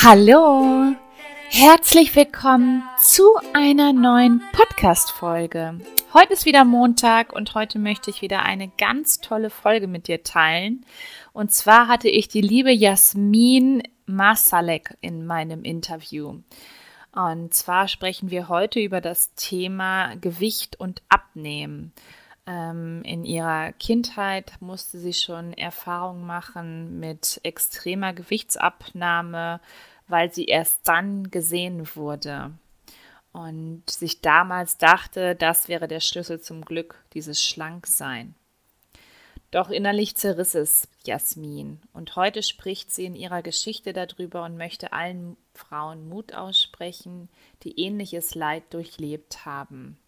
Hallo, herzlich willkommen zu einer neuen Podcast-Folge. Heute ist wieder Montag und heute möchte ich wieder eine ganz tolle Folge mit dir teilen. Und zwar hatte ich die liebe Jasmin Masalek in meinem Interview. Und zwar sprechen wir heute über das Thema Gewicht und Abnehmen. Ähm, in ihrer Kindheit musste sie schon Erfahrungen machen mit extremer Gewichtsabnahme, weil sie erst dann gesehen wurde und sich damals dachte, das wäre der Schlüssel zum Glück, dieses Schlanksein. Doch innerlich zerriss es Jasmin und heute spricht sie in ihrer Geschichte darüber und möchte allen Frauen Mut aussprechen, die ähnliches Leid durchlebt haben.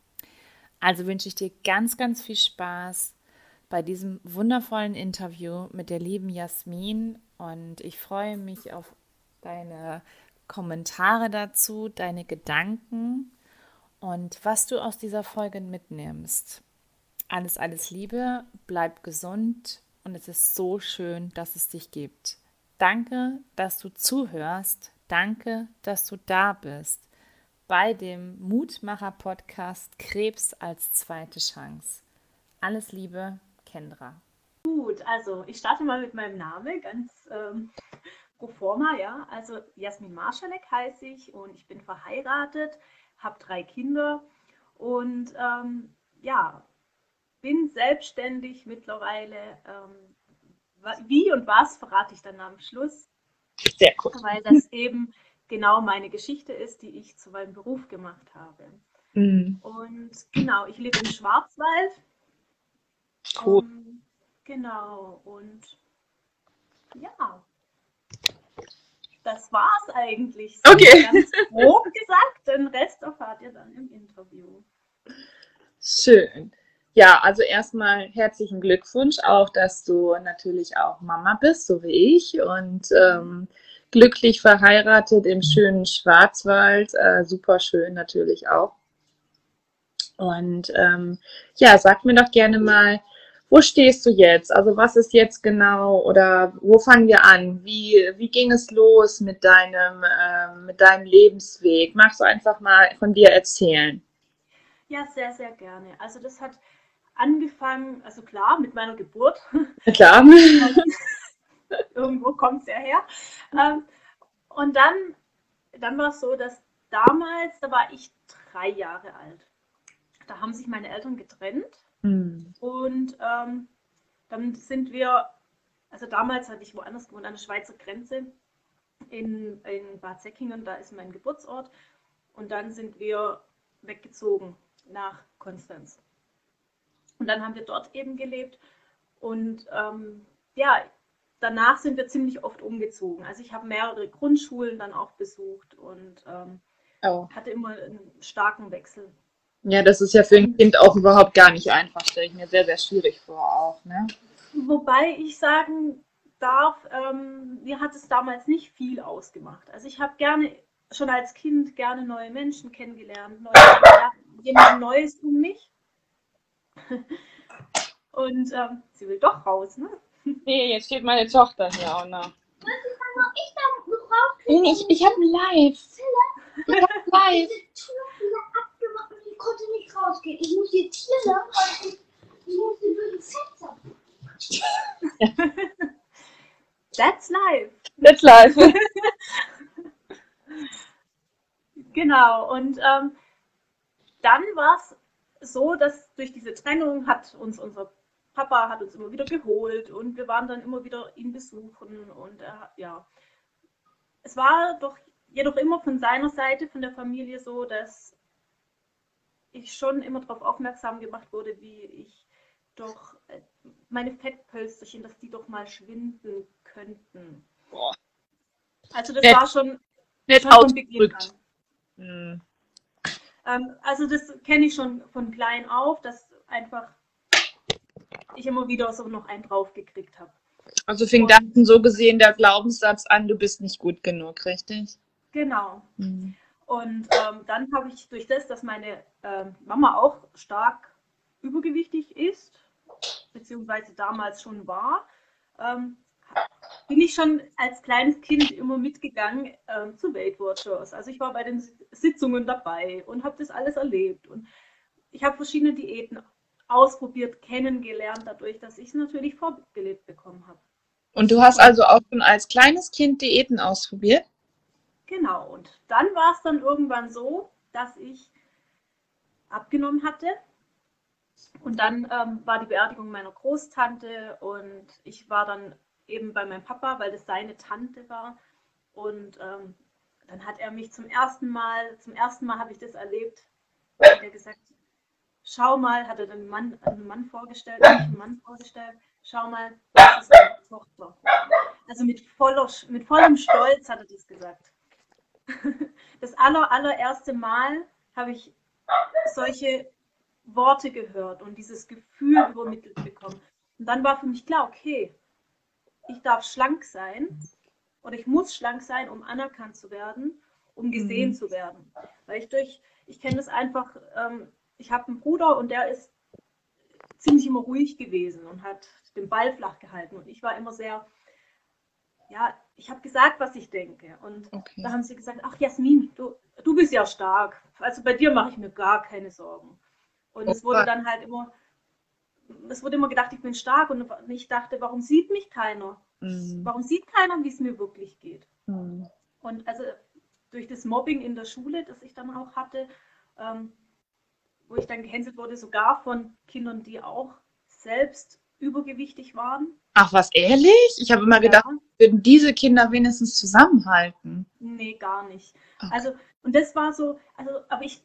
Also wünsche ich dir ganz, ganz viel Spaß bei diesem wundervollen Interview mit der lieben Jasmin und ich freue mich auf deine Kommentare dazu, deine Gedanken und was du aus dieser Folge mitnimmst. Alles, alles Liebe, bleib gesund und es ist so schön, dass es dich gibt. Danke, dass du zuhörst. Danke, dass du da bist bei dem Mutmacher-Podcast Krebs als zweite Chance. Alles Liebe, Kendra. Gut, also ich starte mal mit meinem Namen, ganz ähm, pro forma, ja. Also Jasmin Marschalek heiße ich und ich bin verheiratet, habe drei Kinder und ähm, ja, bin selbstständig mittlerweile. Ähm, wie und was verrate ich dann am Schluss. Sehr cool. Weil das eben genau meine Geschichte ist, die ich zu meinem Beruf gemacht habe. Mhm. Und genau, ich lebe im Schwarzwald. Cool. Um, ähm, genau, und ja, das war's eigentlich. So okay. Ganz grob gesagt, den Rest erfahrt ihr dann im Interview. Schön. Ja, also erstmal herzlichen Glückwunsch auch, dass du natürlich auch Mama bist, so wie ich. Und ähm, glücklich verheiratet im schönen Schwarzwald. Äh, super schön natürlich auch. Und ähm, ja, sag mir doch gerne mal, wo stehst du jetzt? Also was ist jetzt genau oder wo fangen wir an? Wie, wie ging es los mit deinem, äh, mit deinem Lebensweg? Magst du einfach mal von dir erzählen? Ja, sehr, sehr gerne. Also das hat angefangen, also klar, mit meiner Geburt. Klar. Irgendwo kommt es ja her. Ähm, und dann, dann war es so, dass damals, da war ich drei Jahre alt. Da haben sich meine Eltern getrennt. Mhm. Und ähm, dann sind wir, also damals hatte ich woanders gewohnt, an der Schweizer Grenze in, in Bad Säckingen, da ist mein Geburtsort. Und dann sind wir weggezogen nach Konstanz. Und dann haben wir dort eben gelebt. Und ähm, ja, danach sind wir ziemlich oft umgezogen. Also ich habe mehrere Grundschulen dann auch besucht und ähm, oh. hatte immer einen starken Wechsel. Ja, das ist ja für ein Kind auch überhaupt gar nicht einfach, stelle ich mir sehr, sehr schwierig vor auch. Ne? Wobei ich sagen darf, ähm, mir hat es damals nicht viel ausgemacht. Also ich habe gerne, schon als Kind, gerne neue Menschen kennengelernt, neue, jemand Neues um mich. Und ähm, sie will doch raus, ne? Nee, jetzt steht meine Tochter hier auch noch. Ich, ich habe ein Live. Ich habe live. Ich konnte nicht rausgehen. Ich muss die Tiere und ich muss die bösen Fetzer. That's live. That's live. genau. Und ähm, dann war es so, dass durch diese Trennung hat uns unser Papa hat uns immer wieder geholt und wir waren dann immer wieder ihn besuchen und er, ja, es war doch jedoch immer von seiner Seite, von der Familie so, dass ich schon immer darauf aufmerksam gemacht wurde, wie ich doch äh, meine Fettpölsterchen, dass die doch mal schwinden könnten. Boah. Also das Nett. war schon, Nett schon an. Hm. Ähm, also das kenne ich schon von klein auf, dass einfach ich immer wieder so noch einen draufgekriegt habe. Also fing und, dann so gesehen der Glaubenssatz an, du bist nicht gut genug, richtig? Genau. Mhm. Und ähm, dann habe ich durch das, dass meine ähm, Mama auch stark übergewichtig ist, beziehungsweise damals schon war, ähm, bin ich schon als kleines Kind immer mitgegangen ähm, zu Weight Watchers. Also ich war bei den Sitzungen dabei und habe das alles erlebt. Und ich habe verschiedene Diäten ausprobiert, kennengelernt, dadurch, dass ich es natürlich vorgelebt bekommen habe. Und du hast also auch schon als kleines Kind Diäten ausprobiert? Genau, und dann war es dann irgendwann so, dass ich abgenommen hatte. Und dann ähm, war die Beerdigung meiner Großtante und ich war dann eben bei meinem Papa, weil das seine Tante war. Und ähm, dann hat er mich zum ersten Mal, zum ersten Mal habe ich das erlebt, hat er gesagt, schau mal, hat er den Mann, einen Mann vorgestellt, einen Mann vorgestellt, schau mal, das ist meine Tochter. Also mit, voller, mit vollem Stolz hat er das gesagt. Das aller, allererste Mal habe ich solche Worte gehört und dieses Gefühl übermittelt bekommen. Und dann war für mich klar, okay, ich darf schlank sein oder ich muss schlank sein, um anerkannt zu werden, um gesehen mhm. zu werden. Weil ich durch, ich kenne das einfach, ähm, ich habe einen Bruder und der ist ziemlich immer ruhig gewesen und hat den Ball flach gehalten. Und ich war immer sehr, ja, ich habe gesagt, was ich denke. Und okay. da haben sie gesagt, ach Jasmin, du, du bist ja stark. Also bei dir mache ich mir gar keine Sorgen. Und es wurde dann halt immer, es wurde immer gedacht, ich bin stark und ich dachte, warum sieht mich keiner? Mhm. Warum sieht keiner, wie es mir wirklich geht? Mhm. Und also durch das Mobbing in der Schule, das ich dann auch hatte, ähm, wo ich dann gehänselt wurde, sogar von Kindern, die auch selbst übergewichtig waren. Ach, was ehrlich? Ich habe immer gedacht, ja. würden diese Kinder wenigstens zusammenhalten. Nee, gar nicht. Okay. Also, und das war so, also, aber ich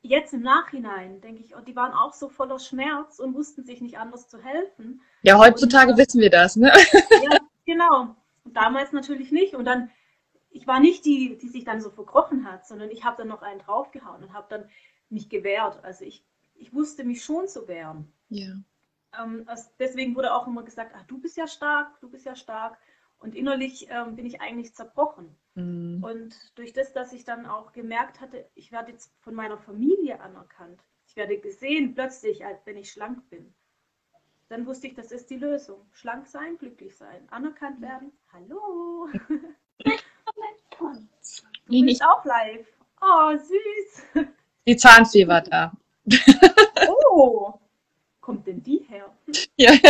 jetzt im Nachhinein denke ich, oh, die waren auch so voller Schmerz und wussten sich nicht anders zu helfen. Ja, heutzutage und, wissen wir das, ne? Ja, genau. Und damals natürlich nicht. Und dann, ich war nicht die, die sich dann so verkrochen hat, sondern ich habe dann noch einen draufgehauen und habe dann mich gewehrt. Also ich, ich wusste mich schon zu wehren. Ja. Ähm, also deswegen wurde auch immer gesagt, ach, du bist ja stark, du bist ja stark. Und innerlich ähm, bin ich eigentlich zerbrochen. Mhm. Und durch das, dass ich dann auch gemerkt hatte, ich werde jetzt von meiner Familie anerkannt, ich werde gesehen plötzlich, als wenn ich schlank bin, dann wusste ich, das ist die Lösung. Schlank sein, glücklich sein, anerkannt werden. Hallo! du bist auch live. Oh, süß! Die Zahnfee war da. oh! Kommt denn die her? Ja.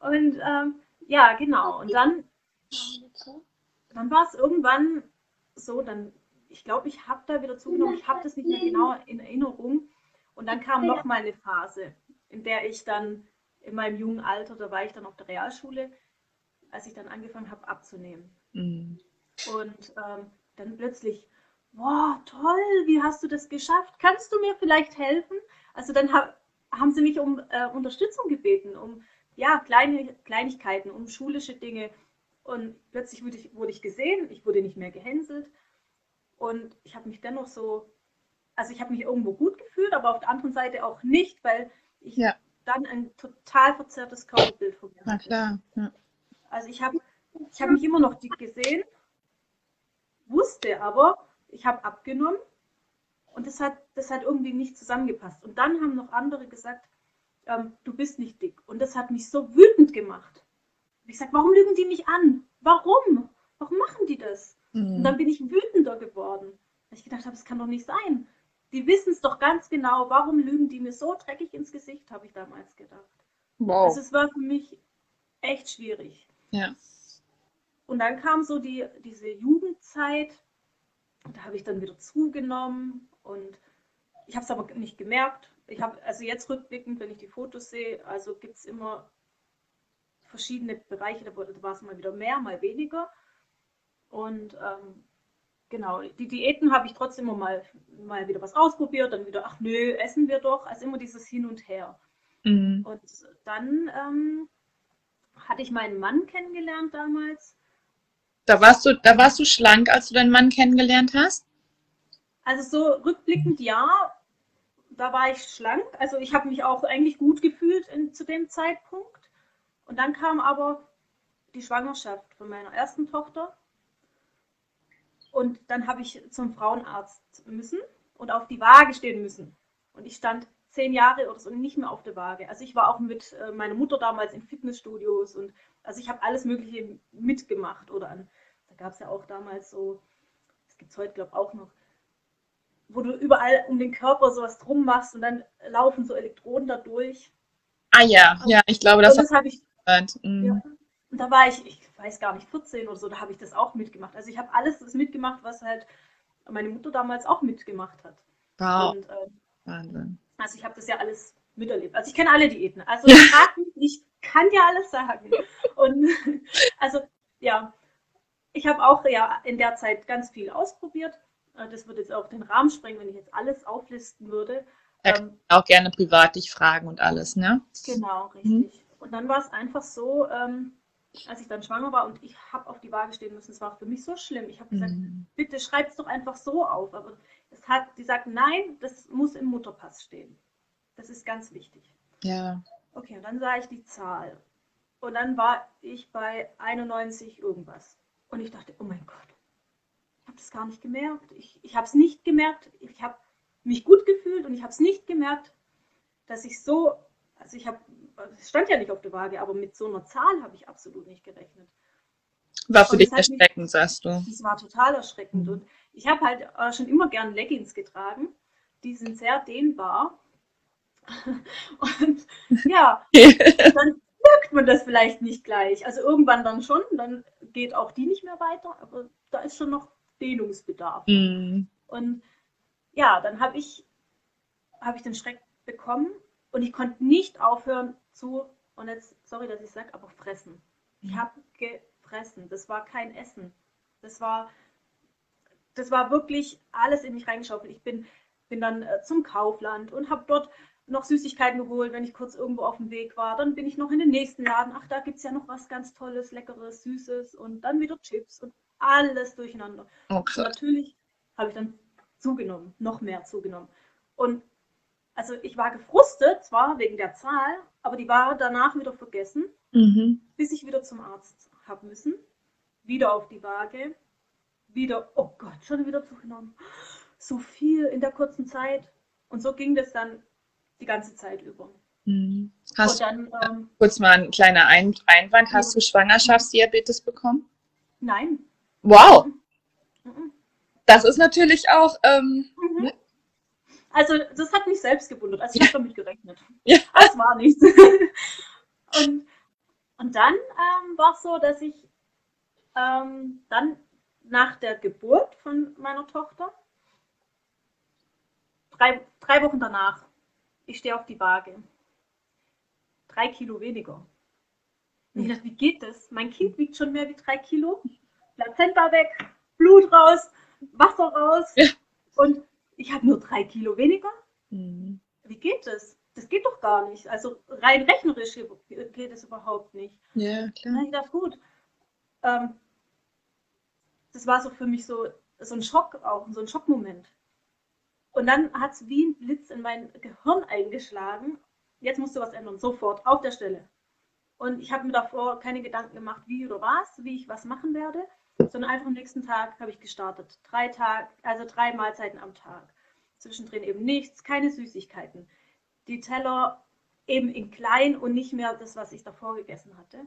Und ähm, ja, genau. Und dann, dann war es irgendwann so, dann, ich glaube, ich habe da wieder zugenommen, ich habe das nicht mehr genau in Erinnerung. Und dann kam noch mal eine Phase, in der ich dann in meinem jungen Alter, da war ich dann auf der Realschule, als ich dann angefangen habe abzunehmen. Mhm. Und ähm, dann plötzlich, wow, toll, wie hast du das geschafft? Kannst du mir vielleicht helfen? Also dann hab, haben sie mich um äh, Unterstützung gebeten, um ja, kleine Kleinigkeiten, um schulische Dinge. Und plötzlich wurde ich, wurde ich gesehen, ich wurde nicht mehr gehänselt. Und ich habe mich dennoch so, also ich habe mich irgendwo gut gefühlt, aber auf der anderen Seite auch nicht, weil ich ja. dann ein total verzerrtes Körperbild von mir hatte. Na klar. Ja. Also ich habe ich hab mich immer noch dick gesehen, wusste aber, ich habe abgenommen und das hat, das hat irgendwie nicht zusammengepasst. Und dann haben noch andere gesagt, ähm, du bist nicht dick. Und das hat mich so wütend gemacht. Ich sage, warum lügen die mich an? Warum? Warum machen die das? Mhm. Und dann bin ich wütender geworden. Weil ich gedacht habe, das kann doch nicht sein. Die wissen es doch ganz genau. Warum lügen die mir so dreckig ins Gesicht, habe ich damals gedacht. Wow. Also es war für mich echt schwierig. Ja. Und dann kam so die, diese Jugendzeit. Da habe ich dann wieder zugenommen. Und ich habe es aber nicht gemerkt ich habe, also jetzt rückblickend, wenn ich die Fotos sehe, also gibt es immer verschiedene Bereiche, da war es mal wieder mehr, mal weniger. Und ähm, genau, die Diäten habe ich trotzdem immer mal, mal wieder was ausprobiert, dann wieder, ach nö, essen wir doch, also immer dieses Hin und Her. Mhm. Und dann ähm, hatte ich meinen Mann kennengelernt damals. Da warst du, da warst du schlank, als du deinen Mann kennengelernt hast? Also so rückblickend ja, da war ich schlank. Also ich habe mich auch eigentlich gut gefühlt in, zu dem Zeitpunkt. Und dann kam aber die Schwangerschaft von meiner ersten Tochter. Und dann habe ich zum Frauenarzt müssen und auf die Waage stehen müssen. Und ich stand zehn Jahre oder so nicht mehr auf der Waage. Also ich war auch mit äh, meiner Mutter damals in Fitnessstudios und also ich habe alles Mögliche mitgemacht oder an, da gab es ja auch damals so, das gibt es heute glaube ich auch noch, wo du überall um den Körper sowas drum machst und dann laufen so Elektroden da durch. Ah ja, ja, ich glaube, das, das habe ich. Mhm. Ja. Und da war ich, ich weiß gar nicht, 14 oder so, da habe ich das auch mitgemacht. Also ich habe alles das mitgemacht, was halt meine Mutter damals auch mitgemacht hat. Wow. Und, ähm, Wahnsinn. also ich habe das ja alles miterlebt. Also ich kenne alle Diäten. Also mich, ich kann ja alles sagen. Und also ja, ich habe auch ja in der Zeit ganz viel ausprobiert. Äh, Das würde jetzt auch den Rahmen sprengen, wenn ich jetzt alles auflisten würde. Ja, Ähm, Auch gerne privat dich fragen und alles, ne? Genau, Mhm. richtig. Und dann war es einfach so, ähm, als ich dann schwanger war und ich habe auf die Waage stehen müssen, es war für mich so schlimm. Ich habe gesagt, Mhm. bitte schreib es doch einfach so auf. Aber es hat, die sagt, nein, das muss im Mutterpass stehen. Das ist ganz wichtig. Ja. Okay, und dann sah ich die Zahl. Und dann war ich bei 91 irgendwas. Und ich dachte, oh mein Gott, ich habe das gar nicht gemerkt. Ich, ich habe es nicht gemerkt. Ich habe mich gut gefühlt und ich habe es nicht gemerkt, dass ich so, also ich habe, es stand ja nicht auf der Waage, aber mit so einer Zahl habe ich absolut nicht gerechnet. War für dich hat mich- erschreckend, sagst du. Das war total erschreckend. Und ich habe halt äh, schon immer gern Leggings getragen. Die sind sehr dehnbar. Und ja, dann merkt man das vielleicht nicht gleich. Also irgendwann dann schon, dann geht auch die nicht mehr weiter, aber da ist schon noch Dehnungsbedarf. Mhm. Und ja, dann habe ich, hab ich den Schreck bekommen und ich konnte nicht aufhören zu, und jetzt, sorry, dass ich sage, aber fressen. Ich habe gefressen. Das war kein Essen. Das war, das war wirklich alles in mich reingeschaufelt. Ich bin, bin dann äh, zum Kaufland und habe dort noch Süßigkeiten geholt, wenn ich kurz irgendwo auf dem Weg war. Dann bin ich noch in den nächsten Laden. Ach, da gibt es ja noch was ganz Tolles, Leckeres, Süßes und dann wieder Chips und alles durcheinander. Oh, Und krass. natürlich habe ich dann zugenommen, noch mehr zugenommen. Und also ich war gefrustet, zwar wegen der Zahl, aber die war danach wieder vergessen, Mhm. bis ich wieder zum Arzt habe müssen. Wieder auf die Waage. Wieder, oh Gott, schon wieder zugenommen. So viel in der kurzen Zeit. Und so ging das dann die ganze Zeit über. Mhm. Hast dann, ähm, kurz mal ein kleiner ein Einwand. Hast du Schwangerschaftsdiabetes bekommen? nein. Wow, Mhm. das ist natürlich auch. Ähm, Mhm. Also, das hat mich selbst gewundert. Also, ich habe damit gerechnet. Ja. Das war nichts. Und, und dann ähm, war es so, dass ich ähm, dann nach der Geburt von meiner Tochter, drei, drei Wochen danach, ich stehe auf die Waage. Drei Kilo weniger. Und ich dachte, wie geht das? Mein Kind wiegt schon mehr wie drei Kilo. Plazenta weg, Blut raus, Wasser raus. Ja. Und ich habe nur drei Kilo weniger. mhm. Wie geht das? Das geht doch gar nicht. Also rein rechnerisch geht es überhaupt nicht. Ja, klar. habe ich gedacht, gut. Ähm, das war so für mich so, so ein Schock auch, so ein Schockmoment. Und dann hat es wie ein Blitz in mein Gehirn eingeschlagen. Jetzt musst du was ändern, sofort, auf der Stelle. Und ich habe mir davor keine Gedanken gemacht, wie oder was, wie ich was machen werde, sondern einfach am nächsten Tag habe ich gestartet. Drei Tage, also drei Mahlzeiten am Tag. Zwischendrin eben nichts, keine Süßigkeiten. Die Teller eben in klein und nicht mehr das, was ich davor gegessen hatte.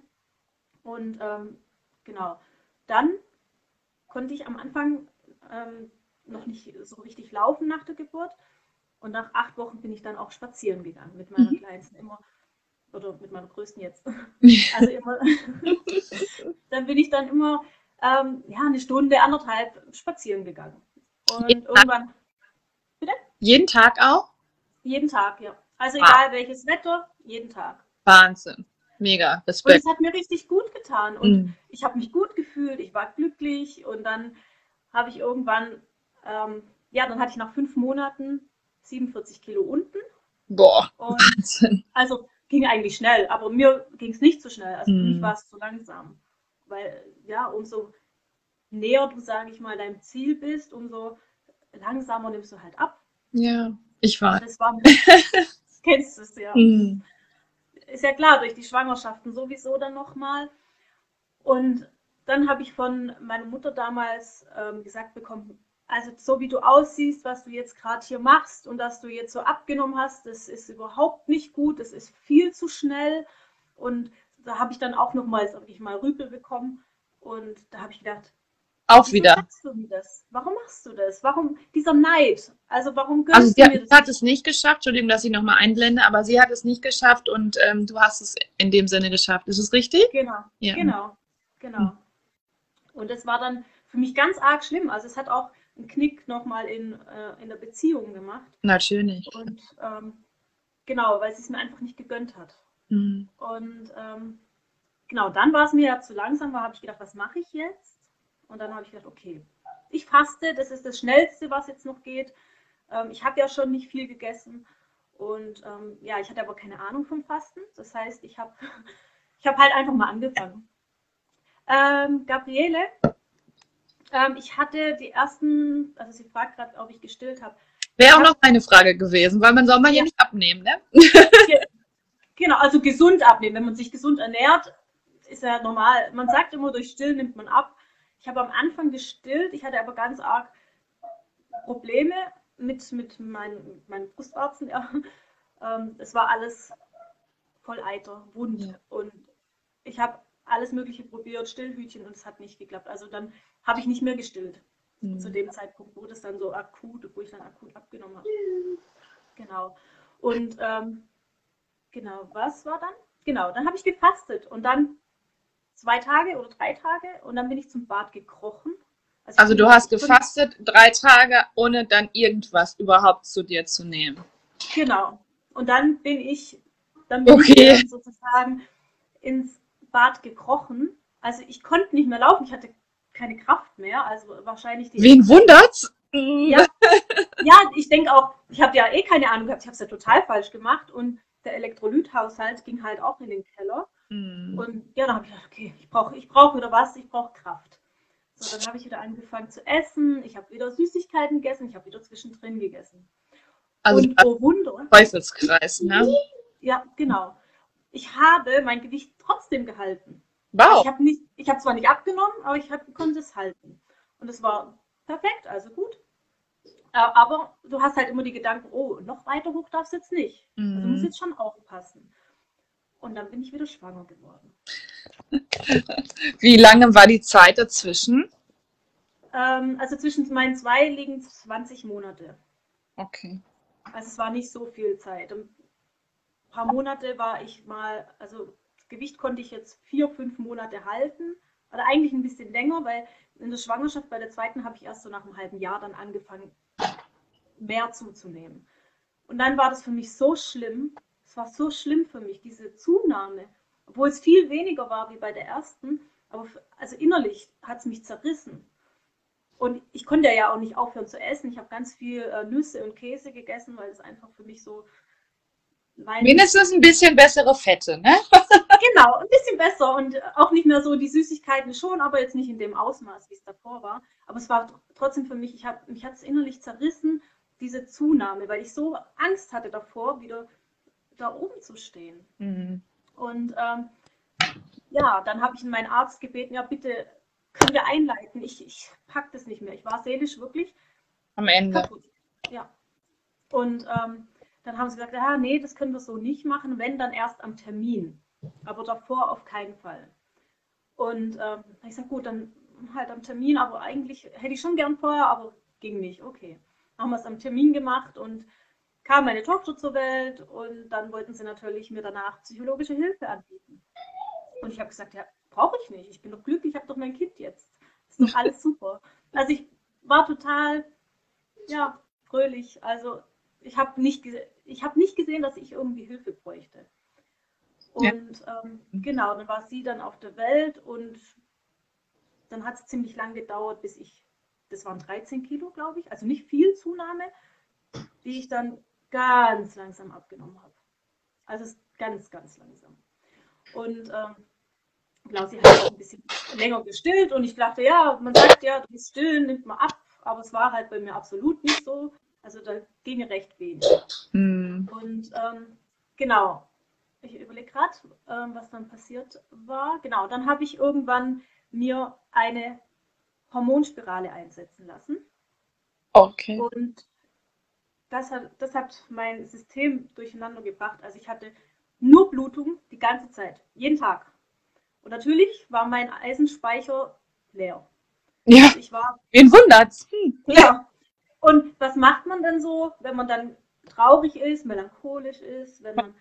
Und ähm, genau, dann konnte ich am Anfang ähm, noch nicht so richtig laufen nach der Geburt. Und nach acht Wochen bin ich dann auch spazieren gegangen mit meiner Mhm. Kleinsten immer, oder mit meiner Größten jetzt. Also immer, dann bin ich dann immer ähm, ja, eine Stunde, anderthalb spazieren gegangen. Und Tag? irgendwann, Jeden Tag auch? jeden Tag, ja. Also Wow. egal welches Wetter, jeden Tag. Wahnsinn. Mega. Und Respekt. es hat mir richtig gut getan. Und Mhm. ich habe mich gut gefühlt, ich war glücklich und dann habe ich irgendwann, ähm, ja, dann hatte ich nach fünf Monaten 47 Kilo unten. Boah, Und Wahnsinn. also ging eigentlich schnell, aber mir ging es nicht so schnell. Also für Mhm. mich war es zu langsam. Weil, ja, umso näher du, sage ich mal, deinem Ziel bist, umso langsamer nimmst du halt ab. Ja, ich war. Das war mir, das kennst du es ja. Mhm. ist ja klar, durch die Schwangerschaften sowieso dann nochmal. Und dann habe ich von meiner Mutter damals ähm, gesagt bekommen, also so wie du aussiehst, was du jetzt gerade hier machst und dass du jetzt so abgenommen hast, das ist überhaupt nicht gut, das ist viel zu schnell. Und da habe ich dann auch nochmals wirklich mal Rüpel bekommen. Und da habe ich gedacht, auch wieder. Sagst du mir das? Warum machst du das? Warum dieser Neid? Also warum gönnst also sie du mir hat, das? hat es nicht geschafft, Entschuldigung, dass ich nochmal einblende, aber sie hat es nicht geschafft und ähm, du hast es in dem Sinne geschafft. Ist es richtig? Genau, Ja. genau, genau. Und das war dann für mich ganz arg schlimm. Also es hat auch einen Knick nochmal in, äh, in der Beziehung gemacht. Natürlich. Und ähm, genau, weil sie es mir einfach nicht gegönnt hat. Mhm. Und ähm, genau, dann war es mir ja zu langsam, da habe ich gedacht, was mache ich jetzt? Und dann habe ich gedacht, okay, ich faste, das ist das Schnellste, was jetzt noch geht. Ähm, ich habe ja schon nicht viel gegessen und ähm, ja, ich hatte aber keine Ahnung vom Fasten. Das heißt, ich habe ich hab halt einfach mal angefangen. Ähm, Gabriele, ähm, ich hatte die ersten, also sie fragt gerade, ob ich gestillt habe. Wäre auch noch eine Frage gewesen, weil man soll man ja Ja. nicht abnehmen, ne? Genau, also gesund abnehmen. Wenn man sich gesund ernährt, ist ja normal. Man sagt immer, durch Stillen nimmt man ab. Ich habe am Anfang gestillt, ich hatte aber ganz arg Probleme mit, mit meinen, meinen Brustwarzen. Ja. Ähm, es war alles voll Eiter, wund. Ja. Und ich habe alles Mögliche probiert, Stillhütchen, und es hat nicht geklappt. Also dann habe ich nicht mehr gestillt. Mhm. Zu dem Zeitpunkt wurde es dann so akut, wo ich dann akut abgenommen habe. Genau. Und ähm, genau, was war dann? Genau, dann habe ich gefastet und dann zwei Tage oder drei Tage und dann bin ich zum Bad gekrochen. Also bin- du hast gefastet drei Tage, ohne dann irgendwas überhaupt zu dir zu nehmen. Genau. Und dann bin ich, dann bin Okay. ich sozusagen ins Bad gekrochen. Also ich konnte nicht mehr laufen, ich hatte keine Kraft mehr. Also wahrscheinlich die. Wen wundert's? Ja, ja, ich denke auch, ich habe ja eh keine Ahnung gehabt, ich habe es ja total falsch gemacht und der Elektrolythaushalt ging halt auch in den Keller. Mhm. Und ja, dann habe ich gedacht, okay, ich brauche ich brauch wieder was, ich brauche Kraft. So, dann habe ich wieder angefangen zu essen, ich habe wieder Süßigkeiten gegessen, ich habe wieder zwischendrin gegessen. Also und oh Wunder, Teufelskreis, ne? ja, genau. Ich habe mein Gewicht trotzdem gehalten. Wow. Ich habe nicht, ich habe zwar nicht abgenommen, aber ich hab, konnte es halten. Und es war perfekt, also gut. Äh, Aber du hast halt immer die Gedanken, oh, noch weiter hoch darfst jetzt nicht. Also du musst Mhm. jetzt schon aufpassen. Und dann bin ich wieder schwanger geworden. Wie lange war die Zeit dazwischen? Ähm, also zwischen meinen zwei liegen 20 Monate. Okay. Also es war nicht so viel Zeit. Ein paar Monate war ich mal, also das Gewicht konnte ich jetzt vier, fünf Monate halten. Oder eigentlich ein bisschen länger, weil in der Schwangerschaft bei der zweiten habe ich erst so nach einem halben Jahr dann angefangen, mehr zuzunehmen. Und dann war das für mich so schlimm. Es war so schlimm für mich, diese Zunahme. Obwohl es viel weniger war wie bei der ersten. Aber also innerlich hat es mich zerrissen. Und ich konnte ja auch nicht aufhören zu essen. Ich habe ganz viel äh, Nüsse und Käse gegessen, weil es einfach für mich so mein, Mindestens ein bisschen bessere Fette, ne? genau, ein bisschen besser und auch nicht mehr so die Süßigkeiten schon, aber jetzt nicht in dem Ausmaß, wie es davor war. Aber es war tr- trotzdem für mich, ich hab, mich hat es innerlich zerrissen, diese Zunahme, weil ich so Angst hatte davor, wieder da oben zu stehen. Mhm. Und ähm, ja, dann habe ich meinen Arzt gebeten, ja bitte können wir einleiten. Ich, ich pack das nicht mehr. Ich war seelisch wirklich Am Ende. kaputt. Ja. Und ähm, dann haben sie gesagt, ja, nee, das können wir so nicht machen, wenn dann erst am Termin. Aber davor auf keinen Fall. Und ähm, ich gesagt, gut, dann halt am Termin, aber eigentlich hätte ich schon gern vorher, aber ging nicht. Okay. Haben wir es am Termin gemacht und kam meine Tochter zur Welt und dann wollten sie natürlich mir danach psychologische Hilfe anbieten. Und ich habe gesagt, ja, brauche ich nicht. Ich bin doch glücklich, ich habe doch mein Kind jetzt. Ist doch alles super. Also ich war total, ja, fröhlich. Also ich habe nicht, ich habe nicht gesehen, dass ich irgendwie Hilfe bräuchte. Ja. Und ähm, genau, dann war sie dann auf der Welt und dann hat es ziemlich lang gedauert, bis ich, das waren 13 Kilo, glaube ich, also nicht viel Zunahme, die ich dann ganz langsam abgenommen habe. Also es ist ganz, ganz langsam. Und ähm, Klausi hat auch ein bisschen länger gestillt und ich dachte, ja, man sagt ja, das Stillen nimmt man ab, aber es war halt bei mir absolut nicht so. Also da ging recht wenig. Mhm. Und ähm, genau, ich überlege gerade, ähm, was dann passiert war. Genau, dann habe ich irgendwann mir eine Hormonspirale einsetzen lassen. Okay. Und das hat, das hat mein System durcheinander gebracht. Also ich hatte nur Blutung die ganze Zeit, jeden Tag. Und natürlich war mein Eisenspeicher leer. Ja, Ich war, wen wundert's? Hm. ja. Und was macht man dann so, wenn man dann traurig ist, melancholisch ist, wenn man,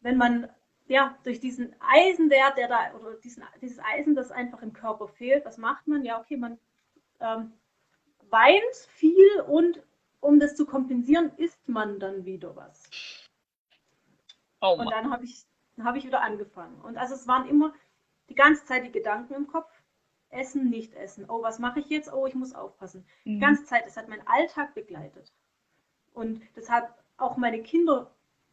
wenn man ja durch diesen Eisenwert, der da, oder diesen, dieses Eisen, das einfach im Körper fehlt, was macht man? Ja, okay, man ähm, weint viel und um das zu kompensieren, isst man dann wieder was. Oh Und dann habe ich, habe ich wieder angefangen. Und also es waren immer die ganze Zeit die Gedanken im Kopf. Essen, nicht essen. Oh, was mache ich jetzt? Oh, ich muss aufpassen. Die Mhm. ganze Zeit, es hat meinen Alltag begleitet. Und deshalb auch meine Kinder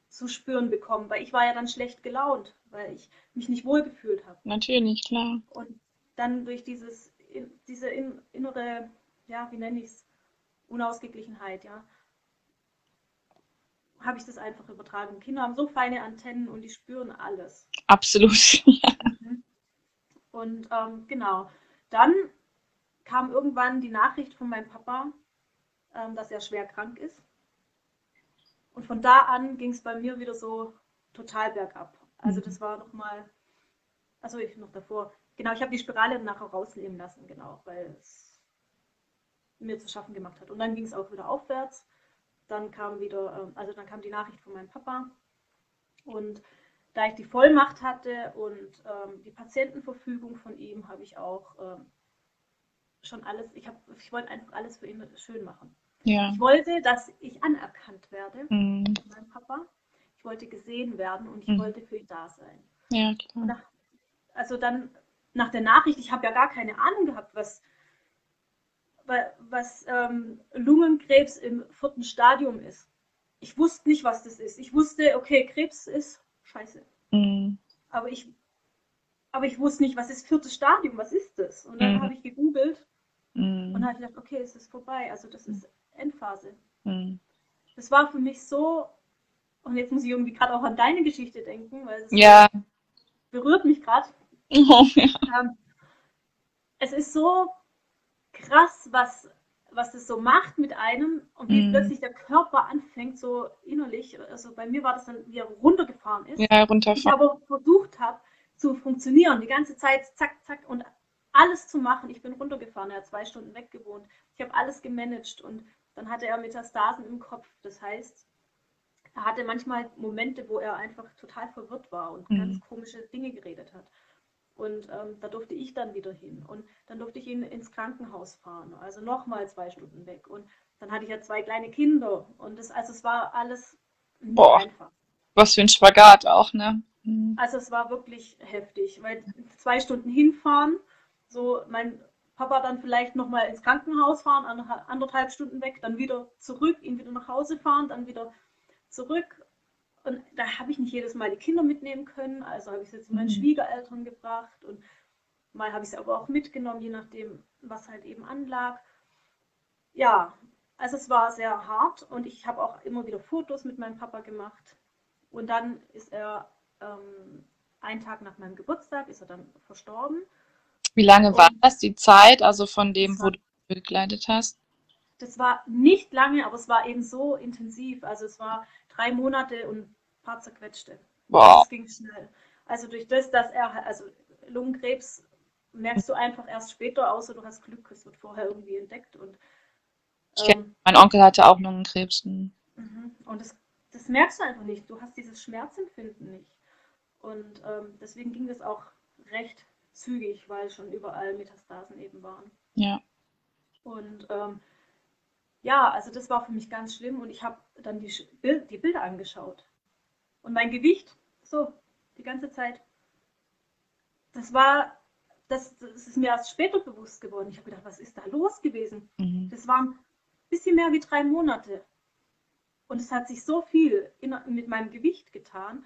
zu spüren bekommen, weil ich war ja dann schlecht gelaunt, weil ich mich nicht wohlgefühlt habe. Natürlich, klar. Und dann durch dieses, diese in, innere, ja, wie nenne ich es, Unausgeglichenheit, ja, habe ich das einfach übertragen. Kinder haben so feine Antennen und die spüren alles. Absolut. Und ähm, genau, dann kam irgendwann die Nachricht von meinem Papa, ähm, dass er schwer krank ist. Und von da an ging es bei mir wieder so total bergab. Also Mhm. das war nochmal, also ich noch davor, genau, ich habe die Spirale nachher rausnehmen lassen, genau, weil es mir zu schaffen gemacht hat. Und dann ging es auch wieder aufwärts. Dann kam wieder, ähm, also dann kam die Nachricht von meinem Papa. Und da ich die Vollmacht hatte und ähm, die Patientenverfügung von ihm, habe ich auch ähm, schon alles, ich, hab, ich wollte einfach alles für ihn schön machen. Ja. Ich wollte, dass ich anerkannt werde Mhm. von meinem Papa. Ich wollte gesehen werden und ich Mhm. wollte für ihn da sein. Ja, klar. Nach, also dann nach der Nachricht, ich habe ja gar keine Ahnung gehabt, was, wa- was ähm, Lungenkrebs im vierten Stadium ist. Ich wusste nicht, was das ist. Ich wusste, okay, Krebs ist scheiße. Mhm. Aber ich, aber ich wusste nicht, was ist viertes Stadium, was ist das? Und dann Mhm. habe ich gegoogelt und Mhm. habe gedacht, okay, es ist vorbei. Also das ist Endphase. Mhm. Das war für mich so, und jetzt muss ich irgendwie gerade auch an deine Geschichte denken, weil es Ja. berührt mich gerade. Oh, ja. Ähm, es ist so krass, was, was das so macht mit einem und wie Mhm. plötzlich der Körper anfängt, so innerlich, also bei mir war das dann, wie er runtergefahren ist. Ja, Ich runterfahren. aber versucht habe zu funktionieren, die ganze Zeit zack, zack und alles zu machen. Ich bin runtergefahren, er hat zwei Stunden weg gewohnt. Ich habe alles gemanagt und dann hatte er Metastasen im Kopf. Das heißt, er hatte manchmal Momente, wo er einfach total verwirrt war und Mhm. ganz komische Dinge geredet hat. Und ähm, da durfte ich dann wieder hin. Und dann durfte ich ihn ins Krankenhaus fahren. Also nochmal zwei Stunden weg. Und dann hatte ich ja zwei kleine Kinder. Und das, also es war alles Boah. einfach. Was für ein Spagat auch, ne? Mhm. Also es war wirklich heftig, weil zwei Stunden hinfahren, so mein Papa dann vielleicht nochmal ins Krankenhaus fahren, anderthalb Stunden weg, dann wieder zurück, ihn wieder nach Hause fahren, dann wieder zurück. Und da habe ich nicht jedes Mal die Kinder mitnehmen können, also habe ich sie zu meinen Mhm. Schwiegereltern gebracht und mal habe ich sie aber auch mitgenommen, je nachdem, was halt eben anlag. Ja, also es war sehr hart und ich habe auch immer wieder Fotos mit meinem Papa gemacht. Und dann ist er ähm, einen Tag nach meinem Geburtstag ist er dann verstorben. Wie lange war das, die Zeit, also von dem, wo du begleitet hast? Das war nicht lange, aber es war eben so intensiv. Also es war drei Monate und ein paar zerquetschte. Boah. Das ging schnell. Also durch das, dass er, also Lungenkrebs merkst du einfach erst später, außer du hast Glück, es wird vorher irgendwie entdeckt. Und, Ich kenn- ähm, Mein Onkel hatte auch Lungenkrebs. Mhm. Und das, das merkst du einfach nicht. Du hast dieses Schmerzempfinden nicht. Und ähm, deswegen ging das auch recht zügig, weil schon überall Metastasen eben waren. Ja. Und ähm, ja, also das war für mich ganz schlimm und ich habe dann die, die Bilder angeschaut. Und mein Gewicht, so, die ganze Zeit, das war, das, das ist mir erst später bewusst geworden. Ich habe gedacht, was ist da los gewesen? Mhm. Das waren ein bisschen mehr wie drei Monate. Und es hat sich so viel in, mit meinem Gewicht getan.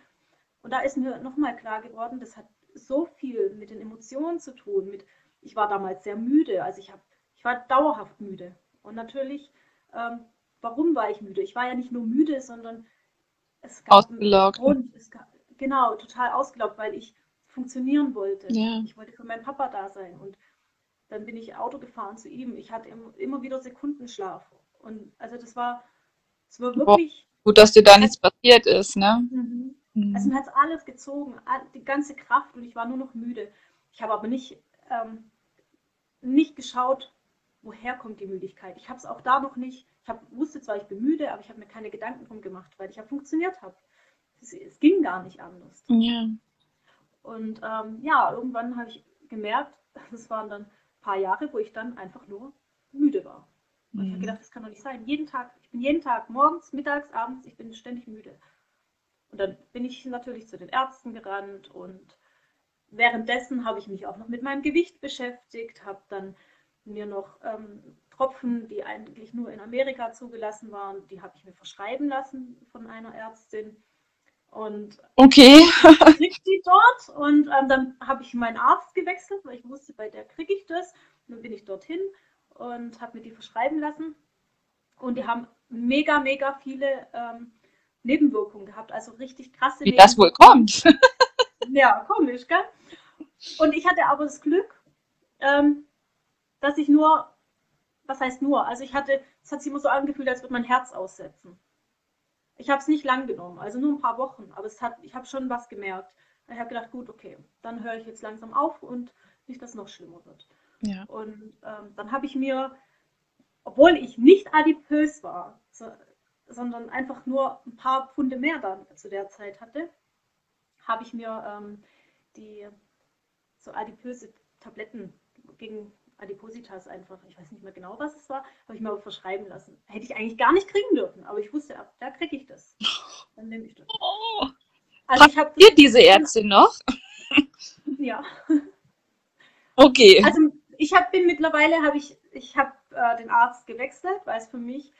Und da ist mir nochmal klar geworden, das hat so viel mit den Emotionen zu tun. Mit, ich war damals sehr müde, also ich, hab, ich war dauerhaft müde. Und natürlich, ähm, warum war ich müde? Ich war ja nicht nur müde, sondern es gab einen Ausgelaugt. Grund. Es gab, genau, total ausgelaugt, weil ich funktionieren wollte. Ja. Ich wollte für meinen Papa da sein. Und dann bin ich Auto gefahren zu ihm. Ich hatte immer, wieder Sekundenschlaf. Und also das war, das war wirklich. Gut, dass dir da nichts passiert ist, ne? Mhm. Mhm. Also mir hat alles gezogen, die ganze Kraft und ich war nur noch müde. Ich habe aber nicht, ähm, nicht geschaut, woher kommt die Müdigkeit. Ich habe es auch da noch nicht, ich hab, wusste zwar, ich bin müde, aber ich habe mir keine Gedanken drum gemacht, weil ich ja funktioniert habe. Es, es, ging gar nicht anders. Ja. Und ähm, ja, irgendwann habe ich gemerkt, das waren dann ein paar Jahre, wo ich dann einfach nur müde war. Und mhm. ich habe gedacht, das kann doch nicht sein. Jeden Tag, ich bin jeden Tag, morgens, mittags, abends, ich bin ständig müde. Und dann bin ich natürlich zu den Ärzten gerannt und währenddessen habe ich mich auch noch mit meinem Gewicht beschäftigt, habe dann mir noch ähm, Tropfen, die eigentlich nur in Amerika zugelassen waren, die habe ich mir verschreiben lassen von einer Ärztin. Und okay. krieg die dort und ähm, dann habe ich meinen Arzt gewechselt, weil ich wusste, bei der kriege ich das. Und dann bin ich dorthin und habe mir die verschreiben lassen. Und die haben mega, mega viele ähm, Nebenwirkungen gehabt, also richtig krasse Wie das wohl kommt. ja, komisch, gell? Und ich hatte aber das Glück, ähm, dass ich nur, was heißt nur, also ich hatte, es hat sich immer so angefühlt, als würde mein Herz aussetzen. Ich habe es nicht lang genommen, also nur ein paar Wochen, aber es hat, ich habe schon was gemerkt. Ich habe gedacht, gut, okay, dann höre ich jetzt langsam auf und nicht, dass es noch schlimmer wird. Ja. Und ähm, dann habe ich mir, obwohl ich nicht adipös war, so, sondern einfach nur ein paar Pfunde mehr dann zu der Zeit hatte, habe ich mir ähm, die so adipöse Tabletten gegen Adipositas einfach, ich weiß nicht mehr genau, was es war, habe ich mir aber verschreiben lassen. Hätte ich eigentlich gar nicht kriegen dürfen, aber ich wusste, ab da kriege ich das. Dann nehme ich das. Oh. Also ich habe diese Ärztin noch? Ja. Okay. Also ich hab, bin mittlerweile, habe ich, ich habe äh, den Arzt gewechselt, weil es für mich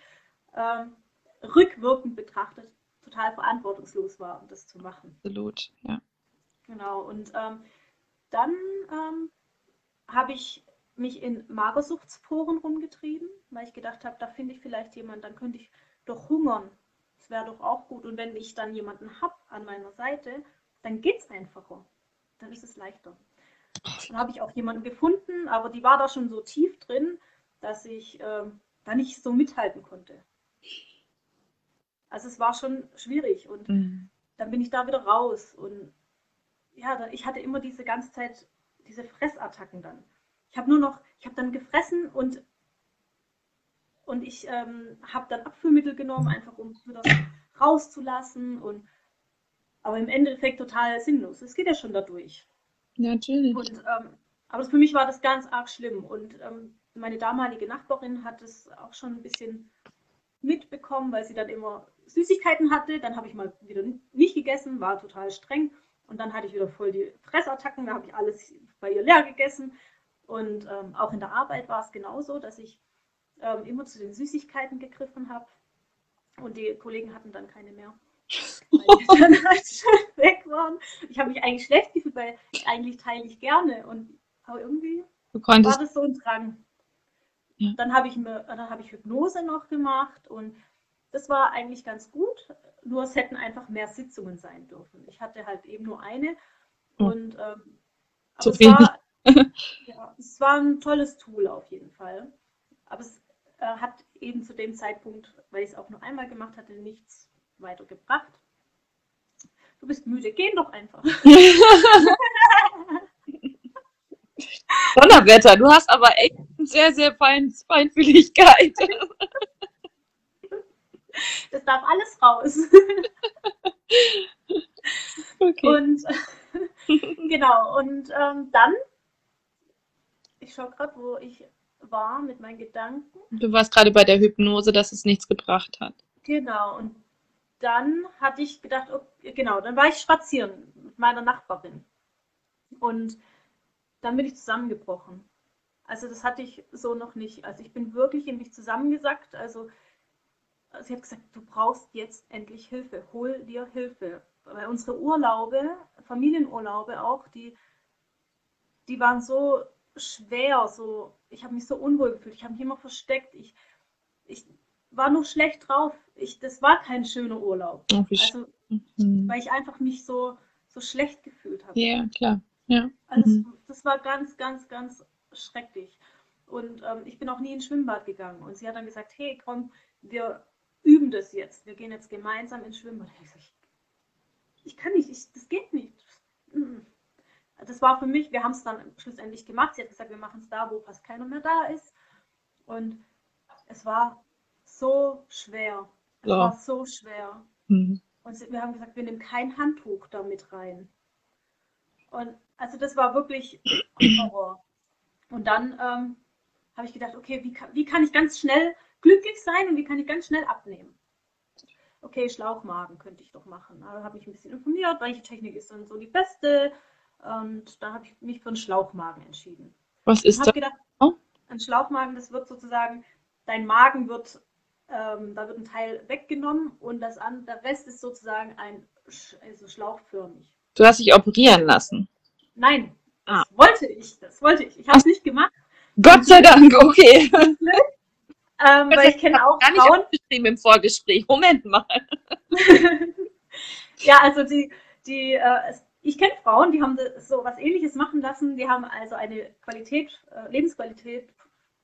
ähm, rückwirkend betrachtet total verantwortungslos war, das zu machen. Absolut, ja. Genau, und ähm, dann ähm, habe ich mich in Magersuchtsforen rumgetrieben, weil ich gedacht habe, da finde ich vielleicht jemanden, dann könnte ich doch hungern. Das wäre doch auch gut. Und wenn ich dann jemanden habe an meiner Seite, dann geht es einfacher. Dann ist es leichter. Dann habe ich auch jemanden gefunden, aber die war da schon so tief drin, dass ich äh, da nicht so mithalten konnte. Also es war schon schwierig und mhm. dann bin ich da wieder raus und ja, ich hatte immer diese ganze Zeit diese Fressattacken dann. Ich habe nur noch, ich habe dann gefressen und und ich ähm, habe dann Abführmittel genommen, einfach um das rauszulassen und aber im Endeffekt total sinnlos. Es geht ja schon dadurch. Natürlich. Und, ähm, aber für mich war das ganz arg schlimm und ähm, meine damalige Nachbarin hat es auch schon ein bisschen mitbekommen, weil sie dann immer Süßigkeiten hatte. Dann habe ich mal wieder nicht gegessen, war total streng. Und dann hatte ich wieder voll die Fressattacken, da habe ich alles bei ihr leer gegessen. Und ähm, auch in der Arbeit war es genauso, dass ich ähm, immer zu den Süßigkeiten gegriffen habe. Und die Kollegen hatten dann keine mehr. Weil die dann halt schon weg waren. Ich habe mich eigentlich schlecht gefühlt, weil eigentlich teile ich gerne. Und, aber irgendwie war das so ein Drang. Ja. Dann habe ich, hab ich Hypnose noch gemacht und das war eigentlich ganz gut, nur es hätten einfach mehr Sitzungen sein dürfen. Ich hatte halt eben nur eine hm. und ähm, aber es war, ja, es war ein tolles Tool auf jeden Fall. Aber es äh, hat eben zu dem Zeitpunkt, weil ich es auch nur einmal gemacht hatte, nichts weiter gebracht. Du bist müde, geh doch einfach. Donnerwetter, du hast aber echt sehr, sehr fein, Feinfühligkeit. Das darf alles raus. Okay. Und genau, und ähm, dann, ich schaue gerade, wo ich war mit meinen Gedanken. Du warst gerade bei der Hypnose, dass es nichts gebracht hat. Genau, und dann hatte ich gedacht, okay, genau, dann war ich spazieren mit meiner Nachbarin. Und dann bin ich zusammengebrochen. Also das hatte ich so noch nicht. Also ich bin wirklich in mich zusammengesackt. Also sie hat gesagt, du brauchst jetzt endlich Hilfe. Hol dir Hilfe. Weil unsere Urlaube, Familienurlaube auch, die, die waren so schwer. So, ich habe mich so unwohl gefühlt. Ich habe mich immer versteckt. Ich, ich war nur schlecht drauf. Ich, das war kein schöner Urlaub. Also, mhm. weil ich einfach mich so, so schlecht gefühlt habe. Ja, klar. Ja. Also mhm. das war ganz, ganz, ganz schrecklich. Und ähm, ich bin auch nie ins Schwimmbad gegangen. Und sie hat dann gesagt, hey, komm, wir üben das jetzt. Wir gehen jetzt gemeinsam ins Schwimmbad. Ich, ich kann nicht, ich, das geht nicht. Das war für mich, wir haben es dann schlussendlich gemacht. Sie hat gesagt, wir machen es da, wo fast keiner mehr da ist. Und es war so schwer. Es ja. war so schwer. Mhm. Und wir haben gesagt, wir nehmen kein Handtuch damit rein. Und also das war wirklich Horror. Und dann ähm, habe ich gedacht, okay, wie kann, wie kann ich ganz schnell glücklich sein und wie kann ich ganz schnell abnehmen? Okay, Schlauchmagen könnte ich doch machen. Da habe ich ein bisschen informiert, welche Technik ist dann so die beste. Und da habe ich mich für einen Schlauchmagen entschieden. Was ist das? Gedacht, oh? Ein Schlauchmagen, das wird sozusagen, dein Magen wird, ähm, da wird ein Teil weggenommen und das an, der Rest ist sozusagen ein also schlauchförmig. Du hast dich operieren lassen? Nein, ah. das wollte ich, das wollte ich. Ich habe es nicht gemacht. Gott sei Dank, okay. ähm, weil ich kenne auch gar nicht Frauen. Aufgeschrieben im Vorgespräch. Moment mal. ja, also die, die, äh, ich kenne Frauen, die haben so was ähnliches machen lassen. Die haben also eine Qualität, äh, Lebensqualität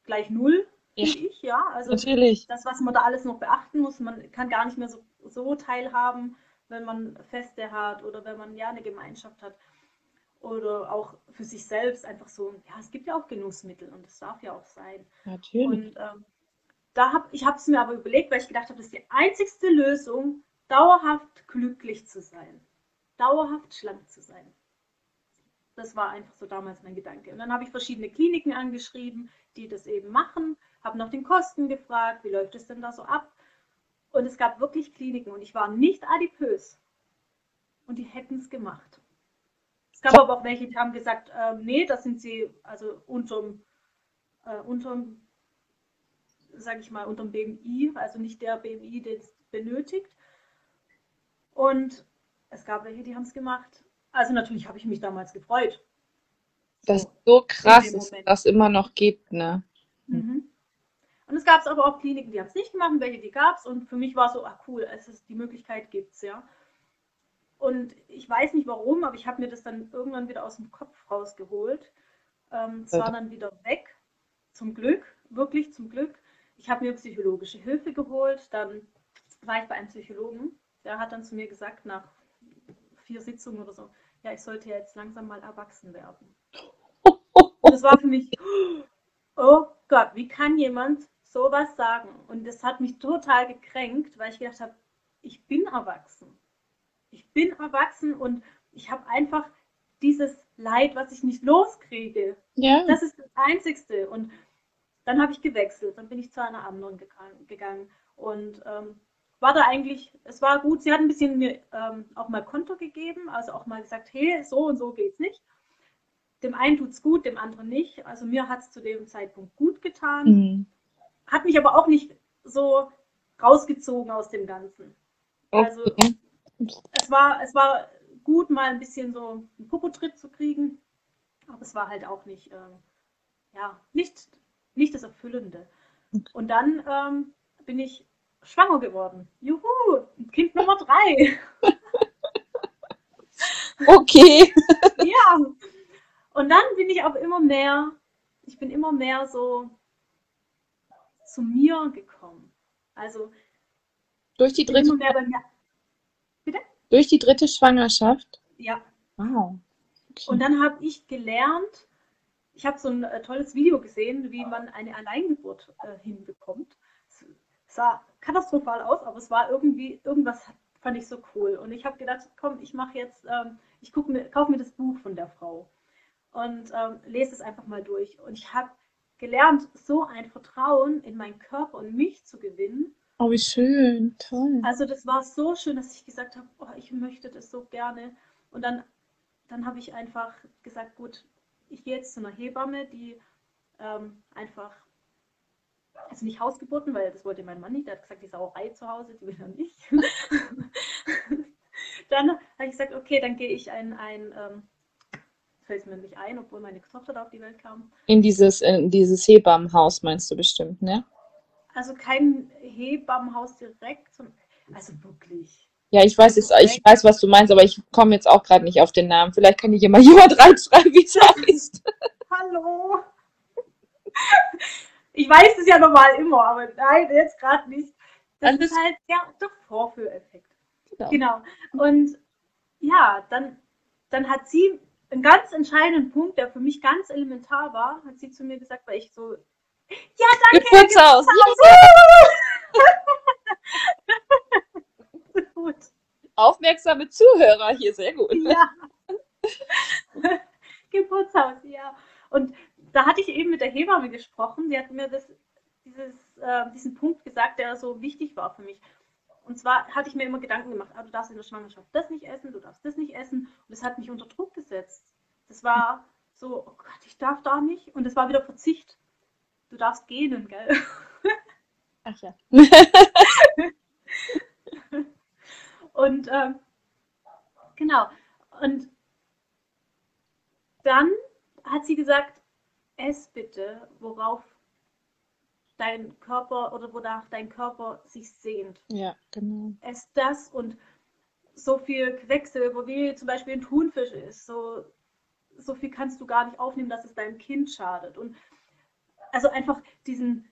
gleich null, ja. ich, ja. Also Natürlich. das, was man da alles noch beachten muss, man kann gar nicht mehr so, so teilhaben, wenn man Feste hat oder wenn man ja eine Gemeinschaft hat oder auch für sich selbst einfach so, ja, es gibt ja auch Genussmittel und das darf ja auch sein. Natürlich. Und ähm, da hab, ich habe es mir aber überlegt, weil ich gedacht habe, das ist die einzigste Lösung, dauerhaft glücklich zu sein, dauerhaft schlank zu sein. Das war einfach so damals mein Gedanke. Und dann habe ich verschiedene Kliniken angeschrieben, die das eben machen, habe nach den Kosten gefragt, wie läuft es denn da so ab? Und es gab wirklich Kliniken und ich war nicht adipös. Und die hätten es gemacht. Es gab aber auch welche, die haben gesagt, äh, nee, das sind sie also unterm, äh, unterm sage ich mal, unterm BMI, also nicht der BMI, den es benötigt. Und es gab welche, die haben es gemacht. Also natürlich habe ich mich damals gefreut. Das ist so krass, dass es das immer noch gibt, ne? Mhm. Und es gab aber auch Kliniken, die haben es nicht gemacht, welche die gab es. Und für mich war so, ach cool, es ist, die Möglichkeit gibt es, ja. Und ich weiß nicht warum, aber ich habe mir das dann irgendwann wieder aus dem Kopf rausgeholt. Ähm, es war dann wieder weg. Zum Glück, wirklich zum Glück. Ich habe mir psychologische Hilfe geholt. Dann war ich bei einem Psychologen. Der hat dann zu mir gesagt, nach vier Sitzungen oder so, ja, ich sollte jetzt langsam mal erwachsen werden. Und das war für mich, oh Gott, wie kann jemand sowas sagen? Und das hat mich total gekränkt, weil ich gedacht habe, ich bin erwachsen ich bin erwachsen und ich habe einfach dieses Leid, was ich nicht loskriege. Ja. Das ist das Einzigste. Und dann habe ich gewechselt. Dann bin ich zu einer anderen gegangen. Und ähm, war da eigentlich, es war gut. Sie hat ein bisschen mir ähm, auch mal Konto gegeben, also auch mal gesagt, hey, so und so geht's nicht. Dem einen tut es gut, dem anderen nicht. Also mir hat es zu dem Zeitpunkt gut getan. Mhm. Hat mich aber auch nicht so rausgezogen aus dem Ganzen. Also okay es war, es war gut, mal ein bisschen so einen Popotritt zu kriegen, aber es war halt auch nicht, äh, ja, nicht, nicht das Erfüllende. Und dann ähm, bin ich schwanger geworden. Juhu, Kind Nummer drei. okay. ja. Und dann bin ich auch immer mehr, ich bin immer mehr so zu mir gekommen. Also durch die dritte. Mir durch die dritte Schwangerschaft? Ja. Wow. Okay. Und dann habe ich gelernt, ich habe so ein äh, tolles Video gesehen, wie man eine Alleingeburt äh, hinbekommt. Es sah katastrophal aus, aber es war irgendwie, irgendwas fand ich so cool. Und ich habe gedacht, komm, ich mache jetzt, ähm, ich mir, kaufe mir das Buch von der Frau und ähm, lese es einfach mal durch. Und ich habe gelernt, so ein Vertrauen in meinen Körper und mich zu gewinnen, Oh, wie schön, toll. Also das war so schön, dass ich gesagt habe, oh, ich möchte das so gerne. Und dann, dann habe ich einfach gesagt, gut, ich gehe jetzt zu einer Hebamme, die ähm, einfach, also nicht Hausgeburten, weil das wollte mein Mann nicht, der hat gesagt, die Sauerei zu Hause, die will er nicht. dann habe ich gesagt, okay, dann gehe ich ein, ein ähm, fällt mir nicht ein, obwohl meine Tochter da auf die Welt kam. In dieses, in dieses Hebammenhaus meinst du bestimmt, ne? Also kein Hebammenhaus direkt, also wirklich. Ja, ich weiß jetzt, ich weiß, was du meinst, aber ich komme jetzt auch gerade nicht auf den Namen. Vielleicht kann ich hier mal jemand reinschreiben, wie es heißt. Hallo. Ich weiß es ja normal immer, aber nein, jetzt gerade nicht. Das Alles- ist halt ja, der Vorführeffekt. Genau. Genau. Und ja, dann, dann hat sie einen ganz entscheidenden Punkt, der für mich ganz elementar war, hat sie zu mir gesagt, weil ich so, ja, danke, Geburtshaus. Geburtshaus. Gut. Aufmerksame Zuhörer hier, sehr gut. Ja. Geburtshaus, ja. Und da hatte ich eben mit der Hebamme gesprochen, die hat mir das, dieses, äh, diesen Punkt gesagt, der so wichtig war für mich. Und zwar hatte ich mir immer Gedanken gemacht, ah, du darfst in der Schwangerschaft das nicht essen, du darfst das nicht essen. Und das hat mich unter Druck gesetzt. Das war so, oh Gott, ich darf da nicht. Und es war wieder Verzicht. Du darfst gähnen, gell? Ach ja. Und ähm, genau. Und dann hat sie gesagt, ess bitte, worauf dein Körper oder wonach dein Körper sich sehnt. Ja, genau. Ess das und so viel Quecksilber, wie zum Beispiel ein Thunfisch ist, so, so viel kannst du gar nicht aufnehmen, dass es deinem Kind schadet. Und also einfach diesen,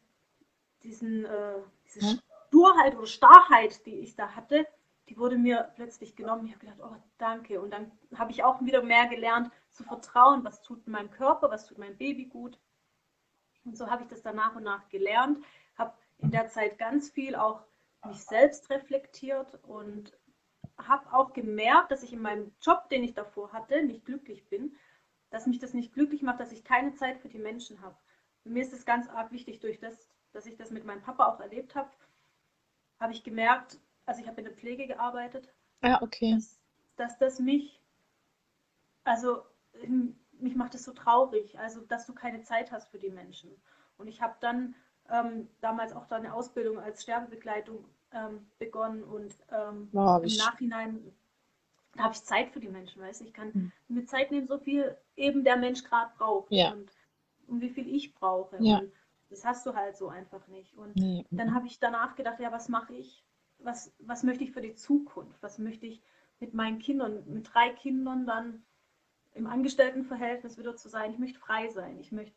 diesen, äh, diese Ja. Sturheit oder Starrheit, die ich da hatte, die wurde mir plötzlich genommen. Ich habe gedacht, oh danke. Und dann habe ich auch wieder mehr gelernt zu vertrauen, was tut meinem Körper, was tut meinem Baby gut. Und so habe ich das dann nach und nach gelernt, habe in der Zeit ganz viel auch mich selbst reflektiert und habe auch gemerkt, dass ich in meinem Job, den ich davor hatte, nicht glücklich bin, dass mich das nicht glücklich macht, dass ich keine Zeit für die Menschen habe. Mir ist es ganz arg wichtig, durch das, dass ich das mit meinem Papa auch erlebt habe, habe ich gemerkt, also ich habe in der Pflege gearbeitet, Ah, okay. dass, dass das mich, also ähm, mich macht es so traurig, also dass du keine Zeit hast für die Menschen. Und ich habe dann ähm, damals auch da eine Ausbildung als Sterbebegleitung ähm, begonnen und ähm, Wow, im. Nachhinein da habe ich Zeit für die Menschen, weißt du, ich kann Mhm. mir Zeit nehmen, so viel eben der Mensch gerade braucht Ja. und, und wie viel ich brauche. Ja. Und das hast du halt so einfach nicht. Und Nee. dann habe ich danach gedacht, ja, was mache ich? Was, was möchte ich für die Zukunft? Was möchte ich mit meinen Kindern, mit drei Kindern dann im Angestelltenverhältnis wieder zu sein? Ich möchte frei sein. Ich möchte,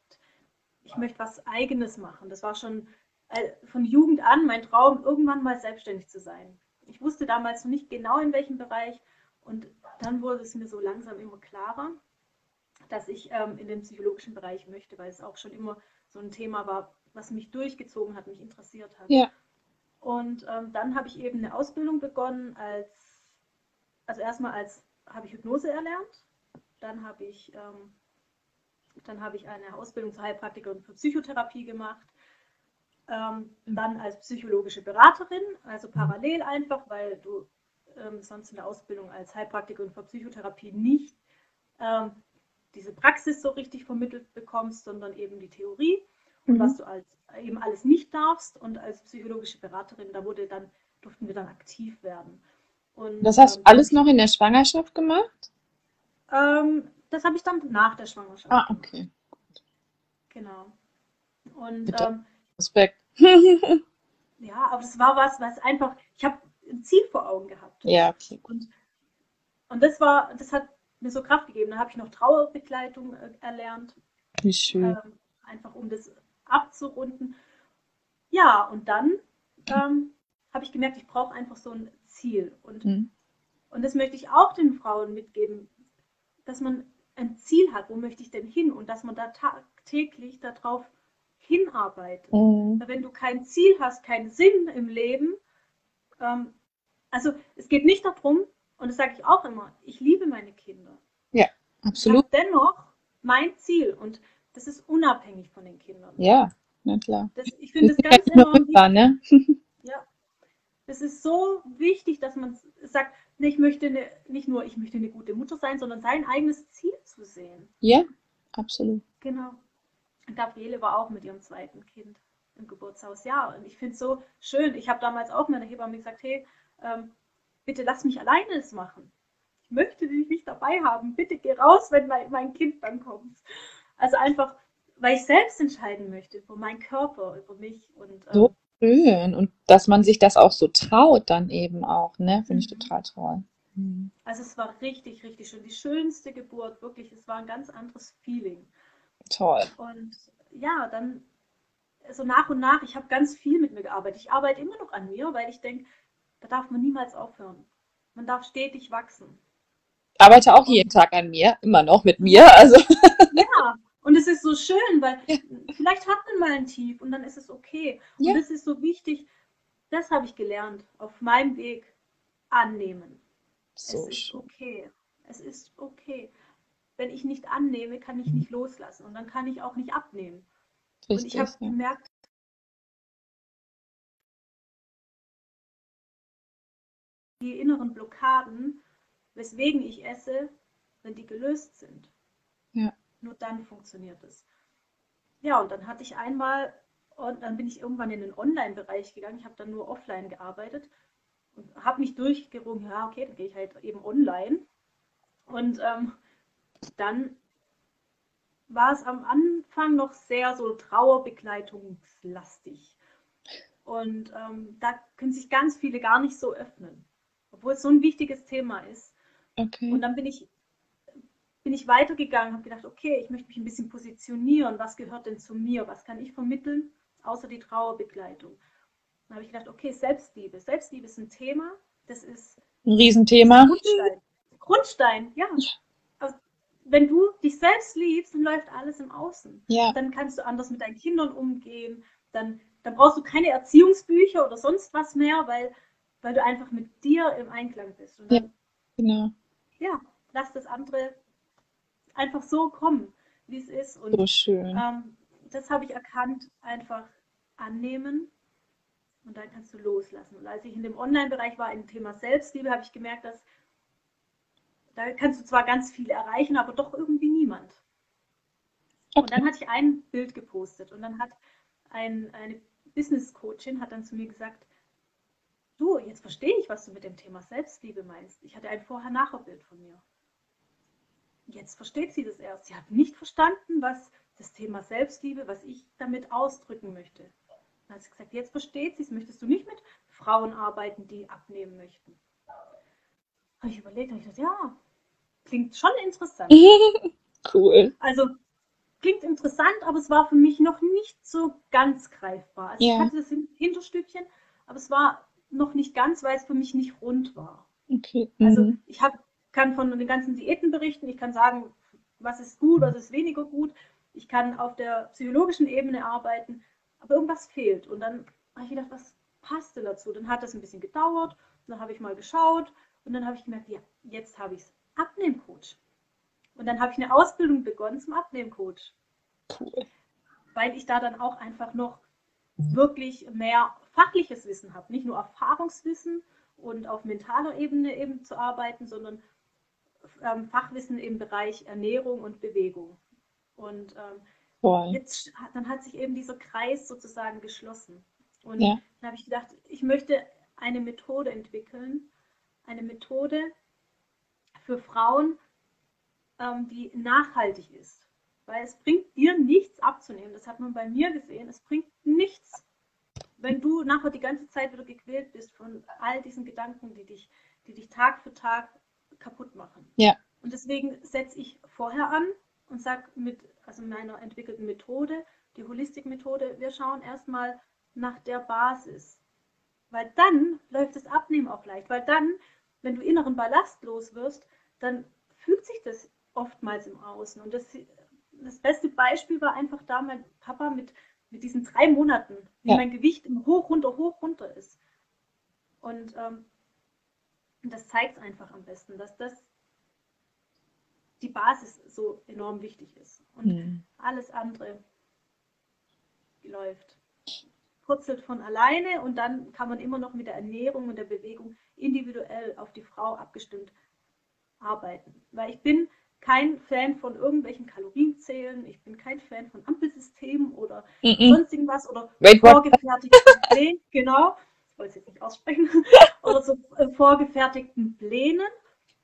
ich möchte was Eigenes machen. Das war schon äh, von Jugend an mein Traum, irgendwann mal selbstständig zu sein. Ich wusste damals noch nicht genau in welchem Bereich. Und dann wurde es mir so langsam immer klarer, dass ich ähm, in den psychologischen Bereich möchte, weil es auch schon immer so ein Thema war, was mich durchgezogen hat, mich interessiert hat. Ja. Und ähm, dann habe ich eben eine Ausbildung begonnen als, also erstmal als, habe ich Hypnose erlernt, dann habe ich, ähm, dann habe ich eine Ausbildung zur Heilpraktikerin für Psychotherapie gemacht, ähm, dann als psychologische Beraterin, also parallel einfach, weil du ähm, sonst in der Ausbildung als Heilpraktikerin für Psychotherapie nicht ähm, diese Praxis so richtig vermittelt bekommst, sondern eben die Theorie und Mhm. was du als eben alles nicht darfst und als psychologische Beraterin, da wurde dann, durften wir dann aktiv werden. Und, Das hast du ähm, alles noch in der Schwangerschaft gemacht? Ähm, das habe ich dann nach der Schwangerschaft. Ah, okay. Genau. Und Bitte. ähm, Respekt. ja, aber das war was, was einfach, ich habe ein Ziel vor Augen gehabt. Ja, okay. gut. Und, und das war, das hat mir so Kraft gegeben. Dann habe ich noch Trauerbegleitung äh, erlernt, Wie schön. ähm, einfach um das abzurunden. Ja, und dann ähm, habe ich gemerkt, ich brauche einfach so ein Ziel. Und, Mhm. und das möchte ich auch den Frauen mitgeben, dass man ein Ziel hat, wo möchte ich denn hin und dass man da tagtäglich darauf hinarbeitet. Mhm. Wenn du kein Ziel hast, keinen Sinn im Leben, ähm, also es geht nicht darum, und das sage ich auch immer, ich liebe meine Kinder. Ich Absolut. dennoch mein Ziel und das ist unabhängig von den Kindern. Ja, na klar. Das, ich finde das ja ganz enorm Mütter, ne? ja. Es ist so wichtig, dass man sagt, nee, ich möchte eine, nicht nur, ich möchte eine gute Mutter sein, sondern sein eigenes Ziel zu sehen. Ja, absolut. Genau. Gabriele war auch mit ihrem zweiten Kind im Geburtshaus. Ja, und ich finde es so schön. Ich habe damals auch meiner Hebamme gesagt, hey, ähm, bitte lass mich alleine es machen. Ich möchte dich nicht dabei haben. Bitte geh raus, wenn mein, mein Kind dann kommt. Also einfach, weil ich selbst entscheiden möchte über meinen Körper, über mich. Und ähm, So schön. Und dass man sich das auch so traut, dann eben auch, ne? Finde ich Mhm. total toll. Mhm. also es war richtig, richtig schön. Die schönste Geburt, wirklich, es war ein ganz anderes Feeling. Toll. Und ja, dann so nach und nach, ich habe ganz viel mit mir gearbeitet. Ich arbeite immer noch an mir, weil ich denke, da darf man niemals aufhören. Man darf stetig wachsen. Ich arbeite auch jeden Tag an mir, immer noch mit mir. Also. Ja, und es ist so schön, weil ja. vielleicht hat man mal ein Tief und dann ist es okay. Und ja. das ist so wichtig, das habe ich gelernt auf meinem Weg annehmen. So es ist okay. Es ist okay. Wenn ich nicht annehme, kann ich nicht loslassen und dann kann ich auch nicht abnehmen. Richtig, und ich habe ja. gemerkt, die inneren Blockaden, weswegen ich esse, wenn die gelöst sind. Nur dann funktioniert es. Ja, und dann hatte ich einmal, und dann bin ich irgendwann in den Online-Bereich gegangen. Ich habe dann nur offline gearbeitet und habe mich durchgerungen, ja, okay, dann gehe ich halt eben online. Und ähm, dann war es am Anfang noch sehr so trauerbegleitungslastig. Und ähm, da können sich ganz viele gar nicht so öffnen, obwohl es so ein wichtiges Thema ist. Okay. Und dann bin ich, bin ich weitergegangen, habe gedacht, okay, ich möchte mich ein bisschen positionieren. Was gehört denn zu mir? Was kann ich vermitteln, außer die Trauerbegleitung? Dann habe ich gedacht, okay, Selbstliebe. Selbstliebe ist ein Thema, das ist ein Riesenthema. Grundstein. Grundstein, ja wenn du dich selbst liebst, dann läuft alles im Außen. Ja. Dann kannst du anders mit deinen Kindern umgehen. Dann, dann brauchst du keine Erziehungsbücher oder sonst was mehr, weil, weil du einfach mit dir im Einklang bist. Dann, ja, genau. Ja, lass das andere einfach so kommen, wie es ist. Und, so schön. Ähm, das habe ich erkannt, einfach annehmen und dann kannst du loslassen. Und als ich in dem Online-Bereich war, im Thema Selbstliebe, habe ich gemerkt, dass da kannst du zwar ganz viel erreichen, aber doch irgendwie niemand. Okay. Und dann hatte ich ein Bild gepostet und dann hat ein, eine Business Coachin hat dann zu mir gesagt, du, jetzt verstehe ich, was du mit dem Thema Selbstliebe meinst. Ich hatte ein Vorher-Nachher-Bild von mir. Jetzt versteht sie das erst. Sie hat nicht verstanden, was das Thema Selbstliebe, was ich damit ausdrücken möchte. Dann hat sie gesagt, jetzt versteht sie es. Möchtest du nicht mit Frauen arbeiten, die abnehmen möchten? Habe ich überlegt, habe ich gesagt, ja, klingt schon interessant. cool. Also klingt interessant, aber es war für mich noch nicht so ganz greifbar. Also ja. ich hatte das Hinterstückchen, aber es war noch nicht ganz, weil es für mich nicht rund war. Okay. Also mhm. ich hab, kann von den ganzen Diäten berichten, ich kann sagen, was ist gut, was ist weniger gut. Ich kann auf der psychologischen Ebene arbeiten, aber irgendwas fehlt. Und dann habe ich gedacht, was passt denn dazu? Dann hat das ein bisschen gedauert, dann habe ich mal geschaut und dann habe ich gemerkt, ja, jetzt habe ich es. Abnehmcoach. Und dann habe ich eine Ausbildung begonnen zum Abnehmcoach. Cool. Weil ich da dann auch einfach noch wirklich mehr fachliches Wissen habe. Nicht nur Erfahrungswissen und auf mentaler Ebene eben zu arbeiten, sondern Fachwissen im Bereich Ernährung und Bewegung. Und ähm, jetzt, dann hat sich eben dieser Kreis sozusagen geschlossen. Und ja. dann habe ich gedacht, ich möchte eine Methode entwickeln, eine Methode, für Frauen, ähm, die nachhaltig ist. Weil es bringt dir nichts abzunehmen. Das hat man bei mir gesehen. Es bringt nichts, wenn du nachher die ganze Zeit wieder gequält bist von all diesen Gedanken, die dich, die dich Tag für Tag kaputt machen. Ja. Und deswegen setze ich vorher an und sage mit also meiner entwickelten Methode, die Holistik-Methode, wir schauen erstmal nach der Basis. Weil dann läuft das Abnehmen auch leicht. Weil dann, wenn du inneren Ballast los wirst, dann fühlt sich das oftmals im Außen. Und das, das beste Beispiel war einfach da mein Papa mit, mit diesen drei Monaten, wie ja. mein Gewicht im Hoch, runter, hoch, runter ist. Und ähm, das zeigt es einfach am besten, dass das die Basis so enorm wichtig ist. Und mhm. alles andere läuft. Purzelt von alleine und dann kann man immer noch mit der Ernährung und der Bewegung individuell auf die Frau abgestimmt arbeiten. Weil ich bin kein Fan von irgendwelchen Kalorienzählen, ich bin kein Fan von Ampelsystemen oder mm -mm. sonst irgendwas oder vorgefertigten Plänen, genau, wollte es jetzt nicht aussprechen, oder so äh, vorgefertigten Plänen,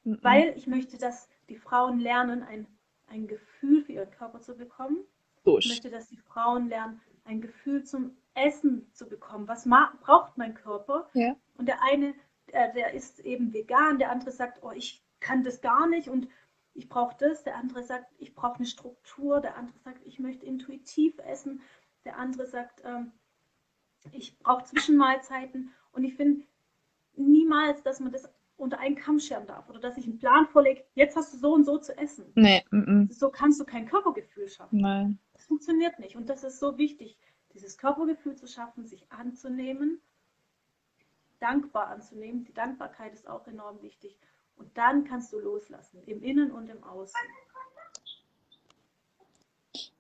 mm weil ich möchte, dass die Frauen lernen, ein, ein Gefühl für ihren Körper zu bekommen. Dusch. Ich möchte, dass die Frauen lernen, ein Gefühl zum Essen zu bekommen. Was braucht mein Körper? Ja. Und der eine, der, der ist eben vegan, der andere sagt, oh, ich kann das gar nicht und ich brauche das, der andere sagt, ich brauche eine Struktur, der andere sagt, ich möchte intuitiv essen, der andere sagt, ähm, ich brauche Zwischenmahlzeiten und ich finde niemals, dass man das unter einen Kamm scheren darf oder dass ich einen Plan vorlege, jetzt hast du so und so zu essen. Nee, m -m. So kannst du kein Körpergefühl schaffen. Nein. Das funktioniert nicht und das ist so wichtig, dieses Körpergefühl zu schaffen, sich anzunehmen, dankbar anzunehmen. Die Dankbarkeit ist auch enorm wichtig. Und dann kannst du loslassen, im Innen und im Außen.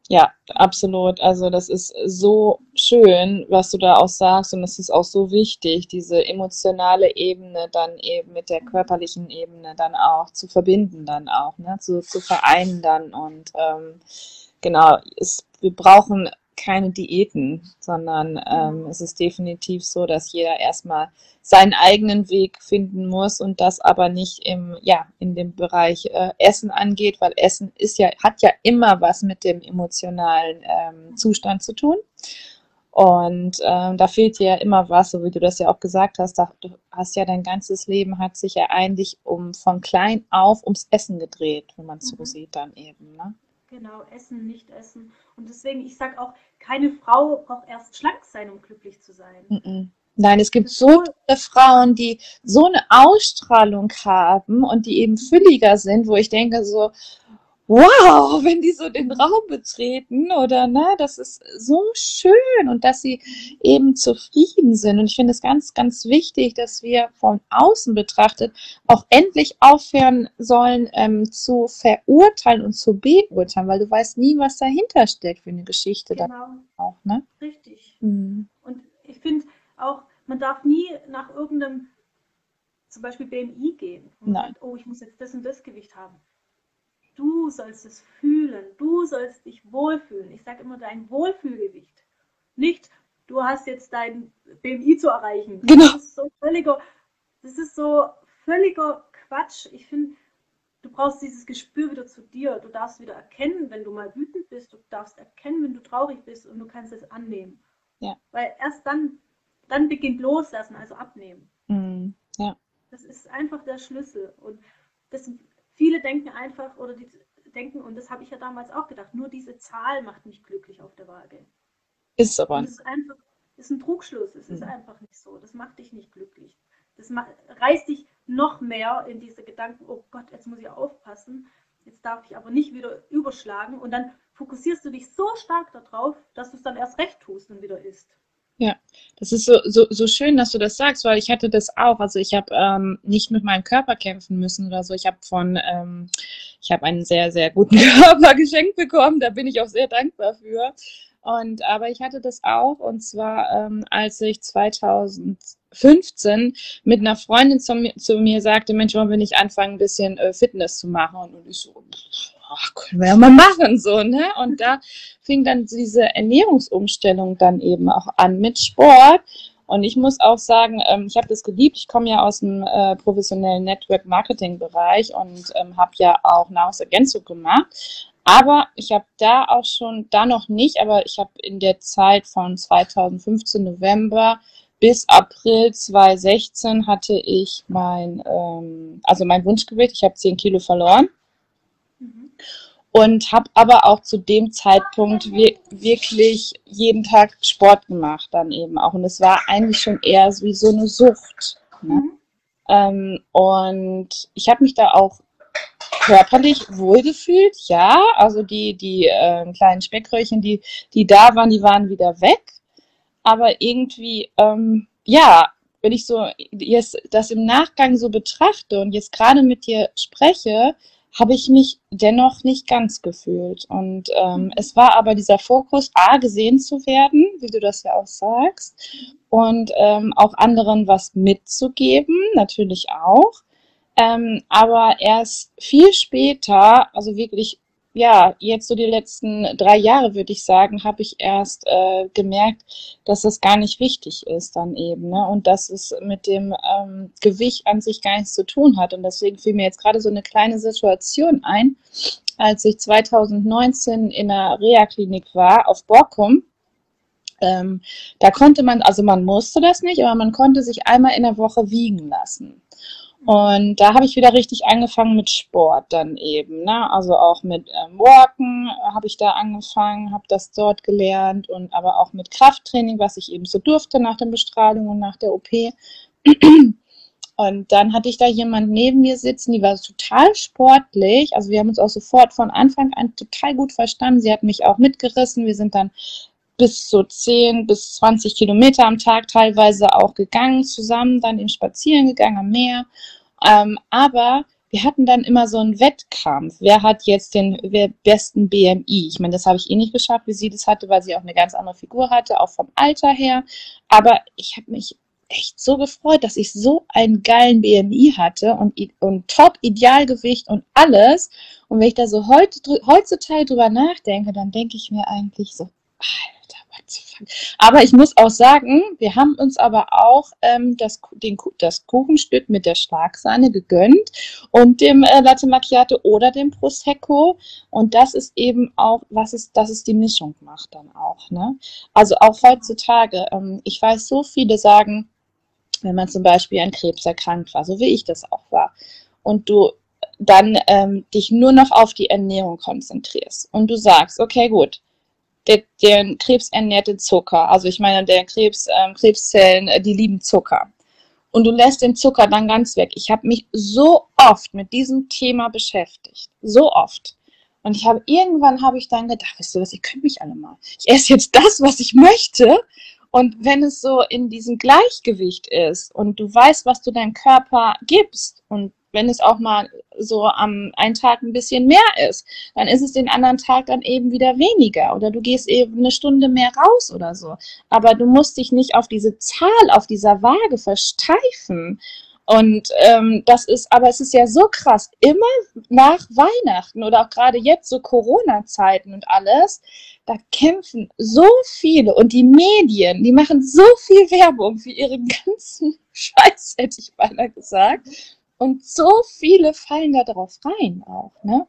Ja, absolut. Also das ist so schön, was du da auch sagst und es ist auch so wichtig, diese emotionale Ebene dann eben mit der körperlichen Ebene dann auch zu verbinden, dann auch, ne, zu, zu vereinen dann und ähm, genau, es, wir brauchen keine Diäten, sondern ähm, es ist definitiv so, dass jeder erstmal seinen eigenen Weg finden muss und das aber nicht im, ja, in dem Bereich äh, Essen angeht, weil Essen ist ja, hat ja immer was mit dem emotionalen ähm, Zustand zu tun. Und ähm, da fehlt dir ja immer was, so wie du das ja auch gesagt hast. Da, du hast ja dein ganzes Leben hat sich ja eigentlich um von klein auf ums Essen gedreht, wenn man so Mhm. sieht dann eben. Ne? Genau, essen, nicht essen. Und deswegen, ich sage auch, keine Frau braucht erst schlank sein, um glücklich zu sein. Mhm. Nein, es gibt so viele Frauen, die so eine Ausstrahlung haben und die eben fülliger sind, wo ich denke so, wow, wenn die so den Raum betreten oder ne, das ist so schön und dass sie eben zufrieden sind. Und ich finde es ganz, ganz wichtig, dass wir von außen betrachtet auch endlich aufhören sollen ähm, zu verurteilen und zu beurteilen, weil du weißt nie, was dahinter steckt für eine Geschichte Genau, auch, ne? richtig. Mhm. Und ich finde auch, man darf nie nach irgendeinem, zum Beispiel BMI gehen. Nein. sagt, oh, ich muss jetzt das und das Gewicht haben. Du sollst es fühlen, du sollst dich wohlfühlen. Ich sage immer dein Wohlfühlgewicht. Nicht, du hast jetzt dein BMI zu erreichen. Genau. Das ist so völliger, das ist so völliger Quatsch. Ich finde, du brauchst dieses Gespür wieder zu dir. Du darfst wieder erkennen, wenn du mal wütend bist. Du darfst erkennen, wenn du traurig bist und du kannst es annehmen. Ja. Weil erst dann, dann beginnt loslassen, also abnehmen. Mhm. Ja. Das ist einfach der Schlüssel. Und das, viele denken einfach, oder die denken, und das habe ich ja damals auch gedacht, nur diese Zahl macht mich glücklich auf der Waage. Ist aber Und nicht. es ist einfach, ist ein Trugschluss. Es ist Mhm. einfach nicht so. Das macht dich nicht glücklich. Das reißt dich noch mehr in diese Gedanken, oh Gott, jetzt muss ich aufpassen. Jetzt darf ich aber nicht wieder überschlagen. Und dann fokussierst du dich so stark darauf, dass du es dann erst recht tust und wieder isst. Das ist so, so, so schön, dass du das sagst, weil ich hatte das auch. Also ich habe ähm, nicht mit meinem Körper kämpfen müssen oder so. Ich habe von, ähm, ich habe einen sehr, sehr guten Körper geschenkt bekommen. Da bin ich auch sehr dankbar für. Und aber ich hatte das auch und zwar ähm, als ich 2015 mit einer Freundin zu mir, zu mir sagte, Mensch, wollen wir nicht anfangen, ein bisschen äh, Fitness zu machen? Und ich so, ach, können wir ja mal machen, so, ne? Und da fing dann diese Ernährungsumstellung dann eben auch an mit Sport. Und ich muss auch sagen, ähm, ich habe das geliebt. Ich komme ja aus dem äh, professionellen Network-Marketing-Bereich und ähm, habe ja auch Nahrungsergänzung gemacht. Aber ich habe da auch schon, da noch nicht, aber ich habe in der Zeit von 2015 November bis April 2016 hatte ich mein, ähm, also mein Wunschgewicht. Ich habe 10 Kilo verloren. Und habe aber auch zu dem Zeitpunkt wir wirklich jeden Tag Sport gemacht dann eben auch. Und es war eigentlich schon eher wie so eine Sucht. Ne? Mhm. Ähm, und ich habe mich da auch körperlich wohlgefühlt, ja. Also die, die äh, kleinen Speckröllchen, die, die da waren, die waren wieder weg. Aber irgendwie, ähm, ja, wenn ich so jetzt das im Nachgang so betrachte und jetzt gerade mit dir spreche, habe ich mich dennoch nicht ganz gefühlt. Und ähm, es war aber dieser Fokus, A, gesehen zu werden, wie du das ja auch sagst, und ähm, auch anderen was mitzugeben, natürlich auch. Ähm, aber erst viel später, also wirklich, ja, jetzt so die letzten drei Jahre, würde ich sagen, habe ich erst äh, gemerkt, dass das gar nicht wichtig ist dann eben, ne? Und dass es mit dem ähm, Gewicht an sich gar nichts zu tun hat. Und deswegen fiel mir jetzt gerade so eine kleine Situation ein, als ich 2019 in einer Reha-Klinik war auf Borkum. Ähm, da konnte man, also man musste das nicht, aber man konnte sich einmal in der Woche wiegen lassen. Und da habe ich wieder richtig angefangen mit Sport dann eben. Ne? Also auch mit ähm, Walken habe ich da angefangen, habe das dort gelernt und aber auch mit Krafttraining, was ich eben so durfte nach der Bestrahlung und nach der OP. Und dann hatte ich da jemand neben mir sitzen, die war total sportlich. Also wir haben uns auch sofort von Anfang an total gut verstanden. Sie hat mich auch mitgerissen. Wir sind dann bis so 10 bis 20 Kilometer am Tag teilweise auch gegangen zusammen, dann in Spazieren gegangen am Meer. Ähm, aber wir hatten dann immer so einen Wettkampf. Wer hat jetzt den besten BMI? Ich meine, das habe ich eh nicht geschafft, wie sie das hatte, weil sie auch eine ganz andere Figur hatte, auch vom Alter her. Aber ich habe mich echt so gefreut, dass ich so einen geilen BMI hatte und, und Top-Idealgewicht und alles. Und wenn ich da so heutzutage drüber nachdenke, dann denke ich mir eigentlich so, aber ich muss auch sagen, wir haben uns aber auch ähm, das, den, das Kuchenstück mit der Schlagsahne gegönnt und dem äh, Latte Macchiato oder dem Prosecco. Und das ist eben auch, was ist, dass es die Mischung macht dann auch. Ne? Also auch heutzutage, ähm, ich weiß, so viele sagen, wenn man zum Beispiel an Krebs erkrankt war, so wie ich das auch war, und du dann ähm, dich nur noch auf die Ernährung konzentrierst und du sagst, okay, gut, der, der Krebs ernährt den Zucker. Also ich meine, der Krebs, ähm, Krebszellen, äh, die lieben Zucker. Und du lässt den Zucker dann ganz weg. Ich habe mich so oft mit diesem Thema beschäftigt. So oft. Und ich habe irgendwann habe ich dann gedacht, weißt du was, ihr könnt mich alle mal. Ich esse jetzt das, was ich möchte. Und wenn es so in diesem Gleichgewicht ist und du weißt, was du deinem Körper gibst und wenn es auch mal so am einen Tag ein bisschen mehr ist, dann ist es den anderen Tag dann eben wieder weniger oder du gehst eben eine Stunde mehr raus oder so. Aber du musst dich nicht auf diese Zahl auf dieser Waage versteifen. Und ähm, das ist, aber es ist ja so krass, immer nach Weihnachten oder auch gerade jetzt so Corona-Zeiten und alles, da kämpfen so viele und die Medien, die machen so viel Werbung für ihren ganzen Scheiß, hätte ich beinahe gesagt. Und so viele fallen da drauf rein auch, ne?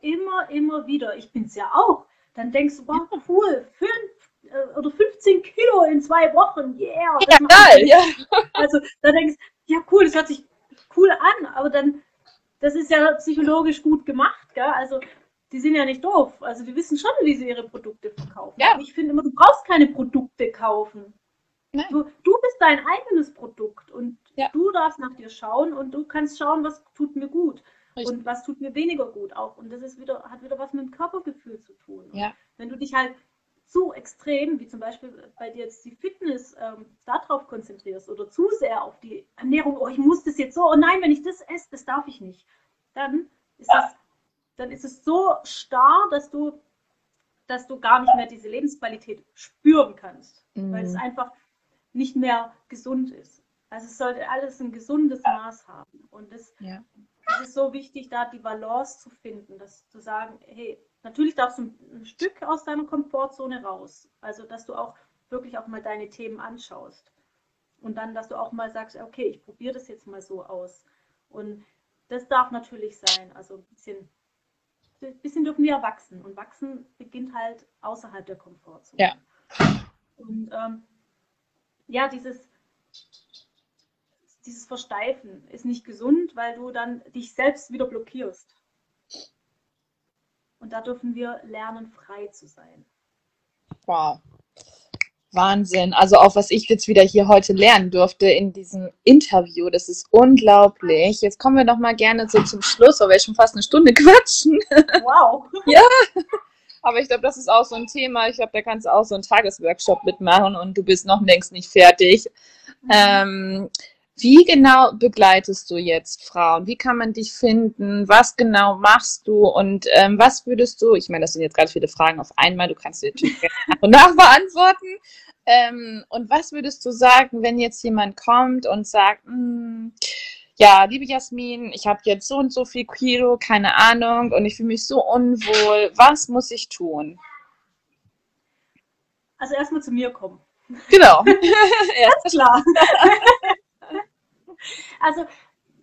Immer, immer wieder. Ich bin's ja auch. Dann denkst du, wow, cool, fünf äh, oder 15 Kilo in zwei Wochen, yeah. Ja, geil, ja. Also da denkst du, ja cool, das hört sich cool an, aber dann, das ist ja psychologisch gut gemacht, gell? Also die sind ja nicht doof. Also die wissen schon, wie sie ihre Produkte verkaufen. Ja. Ich finde immer, du brauchst keine Produkte kaufen. Du, du bist dein eigenes Produkt und ja. du darfst nach dir schauen und du kannst schauen, was tut mir gut Richtig. und was tut mir weniger gut auch. Und das ist wieder, hat wieder was mit dem Körpergefühl zu tun. Ja. Wenn du dich halt zu extrem, wie zum Beispiel bei dir jetzt die Fitness, ähm, darauf konzentrierst oder zu sehr auf die Ernährung, oh, ich muss das jetzt so, oh nein, wenn ich das esse, das darf ich nicht, dann ist, das, dann ist es so starr, dass du, dass du gar nicht mehr diese Lebensqualität spüren kannst. Mhm. Weil es einfach nicht mehr gesund ist. Also es sollte alles ein gesundes Maß haben. Und das, ja. ist so wichtig, da die Balance zu finden, dass zu sagen, hey, natürlich darfst du ein, Stück aus deiner Komfortzone raus. Also dass du auch wirklich auch mal deine Themen anschaust. Und dann, dass du auch mal sagst, okay, ich probiere das jetzt mal so aus. Und das darf natürlich sein. Also ein bisschen, ein bisschen dürfen wir wachsen. Und wachsen beginnt halt außerhalb der Komfortzone. Ja. Und ähm, ja, dieses, dieses Versteifen ist nicht gesund, weil du dann dich selbst wieder blockierst. Und da dürfen wir lernen, frei zu sein. Wow. Wahnsinn. Also auch was ich jetzt wieder hier heute lernen durfte in diesem Interview, das ist unglaublich. Jetzt kommen wir noch mal gerne so zum Schluss, weil wir schon fast eine Stunde quatschen. Wow. ja. Aber ich glaube, das ist auch so ein Thema. Ich glaube, da kannst du auch so einen Tagesworkshop mitmachen und du bist noch längst nicht fertig. Mhm. Ähm, wie genau begleitest du jetzt Frauen? Wie kann man dich finden? Was genau machst du? Und ähm, was würdest du, ich meine, das sind jetzt ganz viele Fragen auf einmal, du kannst sie natürlich nach und nach beantworten. Ähm, und was würdest du sagen, wenn jetzt jemand kommt und sagt, mh, hm, ja, liebe Jasmin, ich habe jetzt so und so viel Kilo, keine Ahnung, und ich fühle mich so unwohl. Was muss ich tun? Also erstmal zu mir kommen. Genau. Ganz klar. also,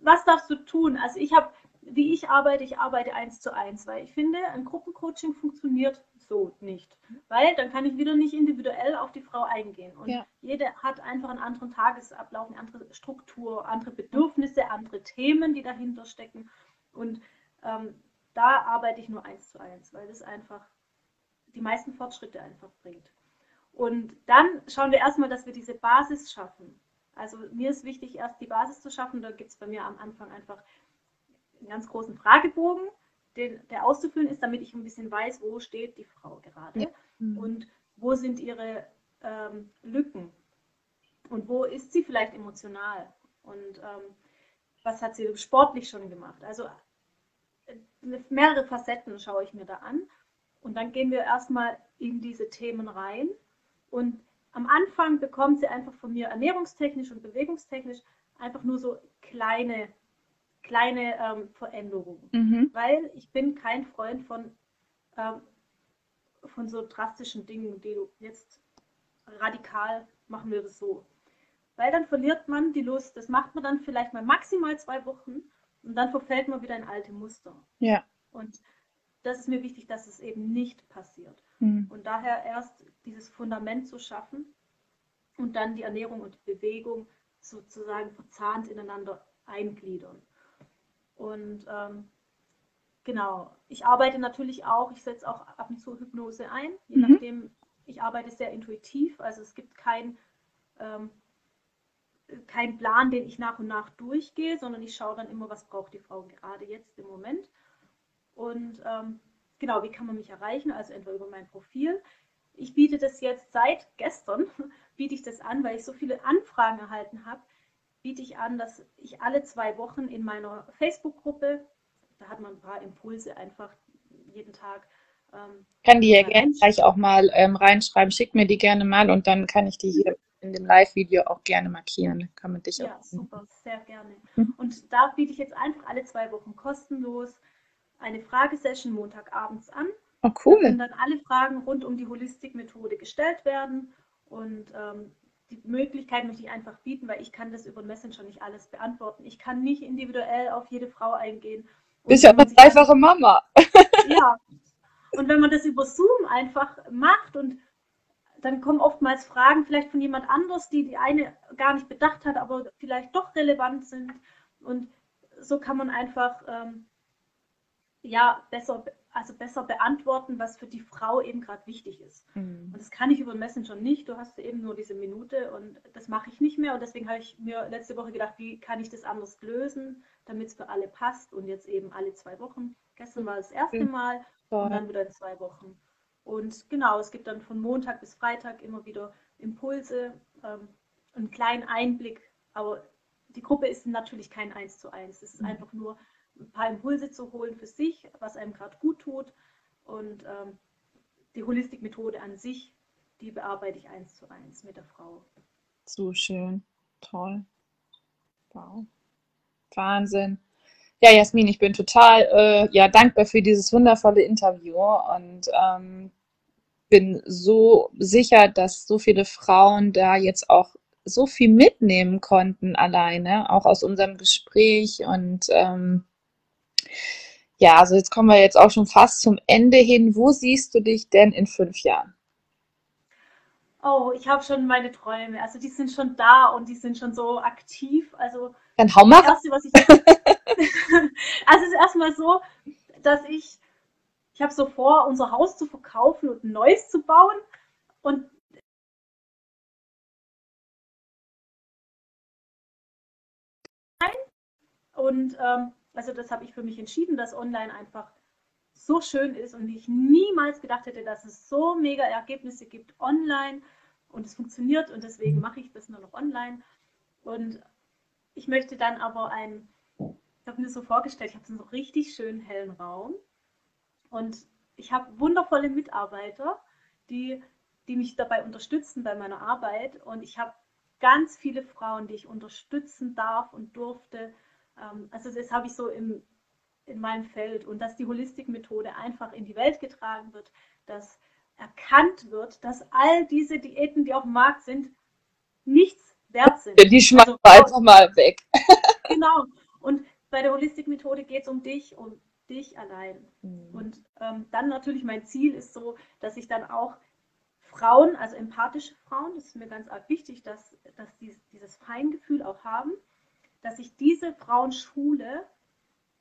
was darfst du tun? Also ich habe, wie ich arbeite, ich arbeite eins zu eins, weil ich finde, ein Gruppencoaching funktioniert so nicht. Weil dann kann ich wieder nicht individuell auf die Frau eingehen. Und Ja. jede hat einfach einen anderen Tagesablauf, eine andere Struktur, andere Bedürfnisse, andere Themen, die dahinter stecken. Und ähm, da arbeite ich nur eins zu eins, weil das einfach die meisten Fortschritte einfach bringt. Und dann schauen wir erstmal, dass wir diese Basis schaffen. Also mir ist wichtig, erst die Basis zu schaffen. Da gibt es bei mir am Anfang einfach einen ganz großen Fragebogen, den, der auszufüllen ist, damit ich ein bisschen weiß, wo steht die Frau gerade Ja. und wo sind ihre ähm, Lücken und wo ist sie vielleicht emotional und ähm, was hat sie sportlich schon gemacht. Also äh, mehrere Facetten schaue ich mir da an und dann gehen wir erstmal in diese Themen rein und am Anfang bekommt sie einfach von mir ernährungstechnisch und bewegungstechnisch einfach nur so kleine, kleine ähm, Veränderungen Mhm. weil ich bin kein Freund von, ähm, von so drastischen Dingen, die du jetzt radikal machen wir das so. Weil dann verliert man die Lust. Das macht man dann vielleicht mal maximal zwei Wochen und dann verfällt man wieder in alte Muster. Ja. Und das ist mir wichtig, dass es eben nicht passiert. Mhm. Und daher erst dieses Fundament zu schaffen und dann die Ernährung und die Bewegung sozusagen verzahnt ineinander eingliedern. Und ähm, genau, ich arbeite natürlich auch, ich setze auch ab und zu Hypnose ein, je Mhm. nachdem, ich arbeite sehr intuitiv, also es gibt kein, ähm, keinen Plan, den ich nach und nach durchgehe, sondern ich schaue dann immer, was braucht die Frau gerade jetzt im Moment. Und ähm, genau, wie kann man mich erreichen? Also entweder über mein Profil. Ich biete das jetzt seit gestern, biete ich das an, weil ich so viele Anfragen erhalten habe, biete ich an, dass ich alle zwei Wochen in meiner Facebook-Gruppe, da hat man ein paar Impulse einfach jeden Tag. Ähm, Kann die ja Ja, gerne gleich auch mal ähm, reinschreiben. Schick mir die gerne mal und dann kann ich die hier in dem Live-Video auch gerne markieren. Dann kann man dich Ja, auch super, sehr gerne. Mhm. Und da biete ich jetzt einfach alle zwei Wochen kostenlos eine Fragesession Montagabends an. Oh, Da cool. können dann alle Fragen rund um die Holistik-Methode gestellt werden. Und ähm, die Möglichkeit möchte ich einfach bieten, weil ich kann das über Messenger nicht alles beantworten. Ich kann nicht individuell auf jede Frau eingehen. Und Bist ja eine dreifache Mama. ja. Und wenn man das über Zoom einfach macht und dann kommen oftmals Fragen vielleicht von jemand anders, die die eine gar nicht bedacht hat, aber vielleicht doch relevant sind. Und so kann man einfach ähm, ja besser, also besser beantworten, was für die Frau eben gerade wichtig ist. Mhm. Und das kann ich über den Messenger nicht. Du hast eben nur diese Minute und das mache ich nicht mehr. Und deswegen habe ich mir letzte Woche gedacht, wie kann ich das anders lösen, damit es für alle passt. Und jetzt eben alle zwei Wochen. Gestern war das erste Mhm. Mal und dann wieder in zwei Wochen. Und genau, es gibt dann von Montag bis Freitag immer wieder Impulse, ähm, einen kleinen Einblick. Aber die Gruppe ist natürlich kein Eins zu eins. Es ist Mhm. einfach nur ein paar Impulse zu holen für sich, was einem gerade gut tut. Und ähm, die Holistik-Methode an sich, die bearbeite ich eins zu eins mit der Frau. So schön. Toll. Wow. Wahnsinn. Ja, Jasmin, ich bin total äh, ja, dankbar für dieses wundervolle Interview und ähm, bin so sicher, dass so viele Frauen da jetzt auch so viel mitnehmen konnten alleine, auch aus unserem Gespräch. Und ähm, ja, also jetzt kommen wir jetzt auch schon fast zum Ende hin. Wo siehst du dich denn in fünf Jahren? Oh, ich habe schon meine Träume. Also die sind schon da und die sind schon so aktiv. Also Dann hau mal das. Erste, was ich. also es ist erstmal so, dass ich, ich habe so vor, unser Haus zu verkaufen und ein neues zu bauen. Und und ähm, also das habe ich für mich entschieden, dass online einfach so schön ist und ich niemals gedacht hätte, dass es so mega Ergebnisse gibt online und es funktioniert und deswegen mache ich das nur noch online. Und ich möchte dann aber ein, ich habe mir so vorgestellt, ich habe so einen richtig schönen hellen Raum und ich habe wundervolle Mitarbeiter, die, die mich dabei unterstützen bei meiner Arbeit und ich habe ganz viele Frauen, die ich unterstützen darf und durfte. Ähm, Also das habe ich so im, in meinem Feld und dass die Holistik-Methode einfach in die Welt getragen wird, dass erkannt wird, dass all diese Diäten, die auf dem Markt sind, nichts wert sind. Die schmeißen Also, wir einfach mal weg. Genau. Und bei der Holistik-Methode geht es um dich, um dich allein. Mhm. Und ähm, dann natürlich mein Ziel ist so, dass ich dann auch Frauen, also empathische Frauen, das ist mir ganz wichtig, dass, dass die dieses Feingefühl auch haben, dass ich diese Frauen schule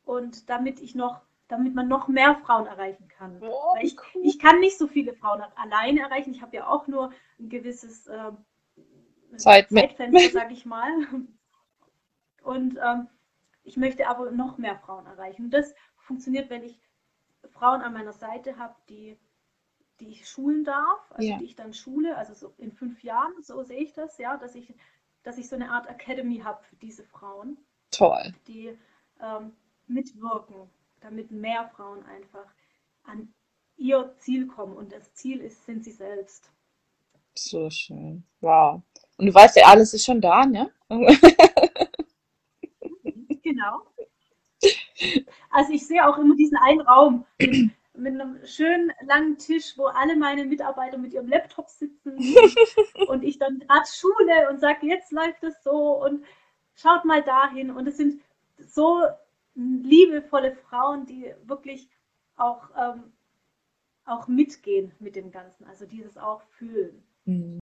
und damit ich noch, damit man noch mehr Frauen erreichen kann. Oh, ich, cool. ich kann nicht so viele Frauen alleine erreichen. Ich habe ja auch nur ein gewisses äh, Zeit Zeitfenster, sage ich mal. Und ähm, ich möchte aber noch mehr Frauen erreichen. Und das funktioniert, wenn ich Frauen an meiner Seite habe, die die ich schulen darf, also ja. die ich dann schule, also so in fünf Jahren, so sehe ich das, ja, dass ich, dass ich so eine Art Academy habe für diese Frauen. Toll. Die ähm, mitwirken, damit mehr Frauen einfach an ihr Ziel kommen. Und das Ziel ist, sind sie selbst. So schön. Wow. Und du weißt ja, alles ist schon da, ne? genau. Also ich sehe auch immer diesen einen Raum mit mit einem schönen langen Tisch, wo alle meine Mitarbeiter mit ihrem Laptop sitzen und ich dann gerade schule und sage, jetzt läuft es so und schaut mal dahin. Und es sind so liebevolle Frauen, die wirklich auch, ähm, auch mitgehen mit dem Ganzen, also dieses auch fühlen. Mhm.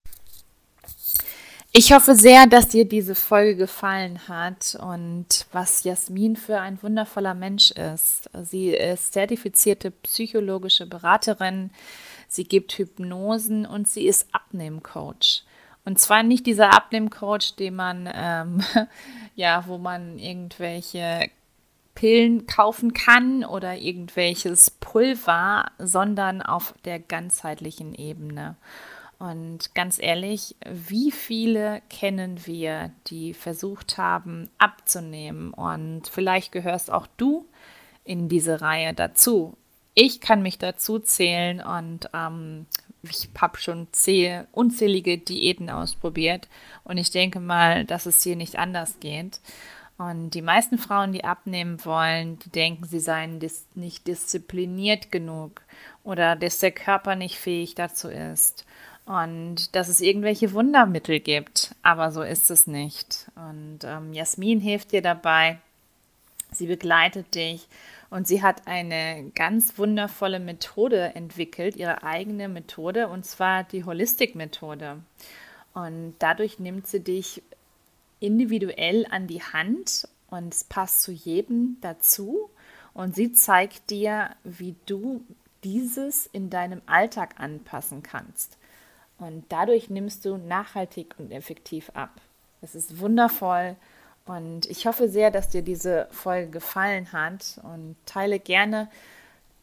Ich hoffe sehr, dass dir diese Folge gefallen hat und was Jasmin für ein wundervoller Mensch ist. Sie ist zertifizierte psychologische Beraterin, sie gibt Hypnosen und sie ist Abnehmcoach. Und zwar nicht dieser Abnehmcoach, den man, ähm, ja, wo man irgendwelche Pillen kaufen kann oder irgendwelches Pulver, sondern auf der ganzheitlichen Ebene. Und ganz ehrlich, wie viele kennen wir, die versucht haben abzunehmen? Und vielleicht gehörst auch du in diese Reihe dazu. Ich kann mich dazu zählen und ähm, ich habe schon zäh unzählige Diäten ausprobiert und ich denke mal, dass es hier nicht anders geht. Und die meisten Frauen, die abnehmen wollen, die denken, sie seien dis nicht diszipliniert genug oder dass der Körper nicht fähig dazu ist und dass es irgendwelche Wundermittel gibt, aber so ist es nicht. Und ähm, Jasmin hilft dir dabei, sie begleitet dich und sie hat eine ganz wundervolle Methode entwickelt, ihre eigene Methode, und zwar die Holistik-Methode. Und dadurch nimmt sie dich individuell an die Hand und es passt zu jedem dazu. Und sie zeigt dir, wie du dieses in deinem Alltag anpassen kannst. Und dadurch nimmst du nachhaltig und effektiv ab. Es ist wundervoll und ich hoffe sehr, dass dir diese Folge gefallen hat und teile gerne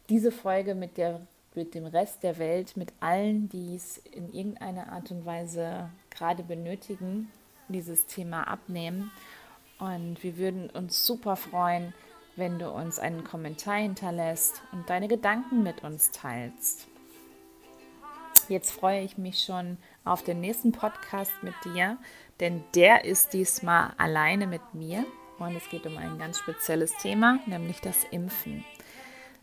diese Folge mit, der, mit dem Rest der Welt, mit allen, die es in irgendeiner Art und Weise gerade benötigen, dieses Thema abnehmen. Und wir würden uns super freuen, wenn du uns einen Kommentar hinterlässt und deine Gedanken mit uns teilst. Jetzt freue ich mich schon auf den nächsten Podcast mit dir, denn der ist diesmal alleine mit mir und es geht um ein ganz spezielles Thema, nämlich das Impfen.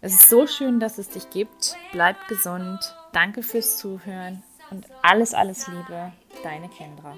Es ist so schön, dass es dich gibt. Bleib gesund. Danke fürs Zuhören und alles, alles Liebe, deine Kendra.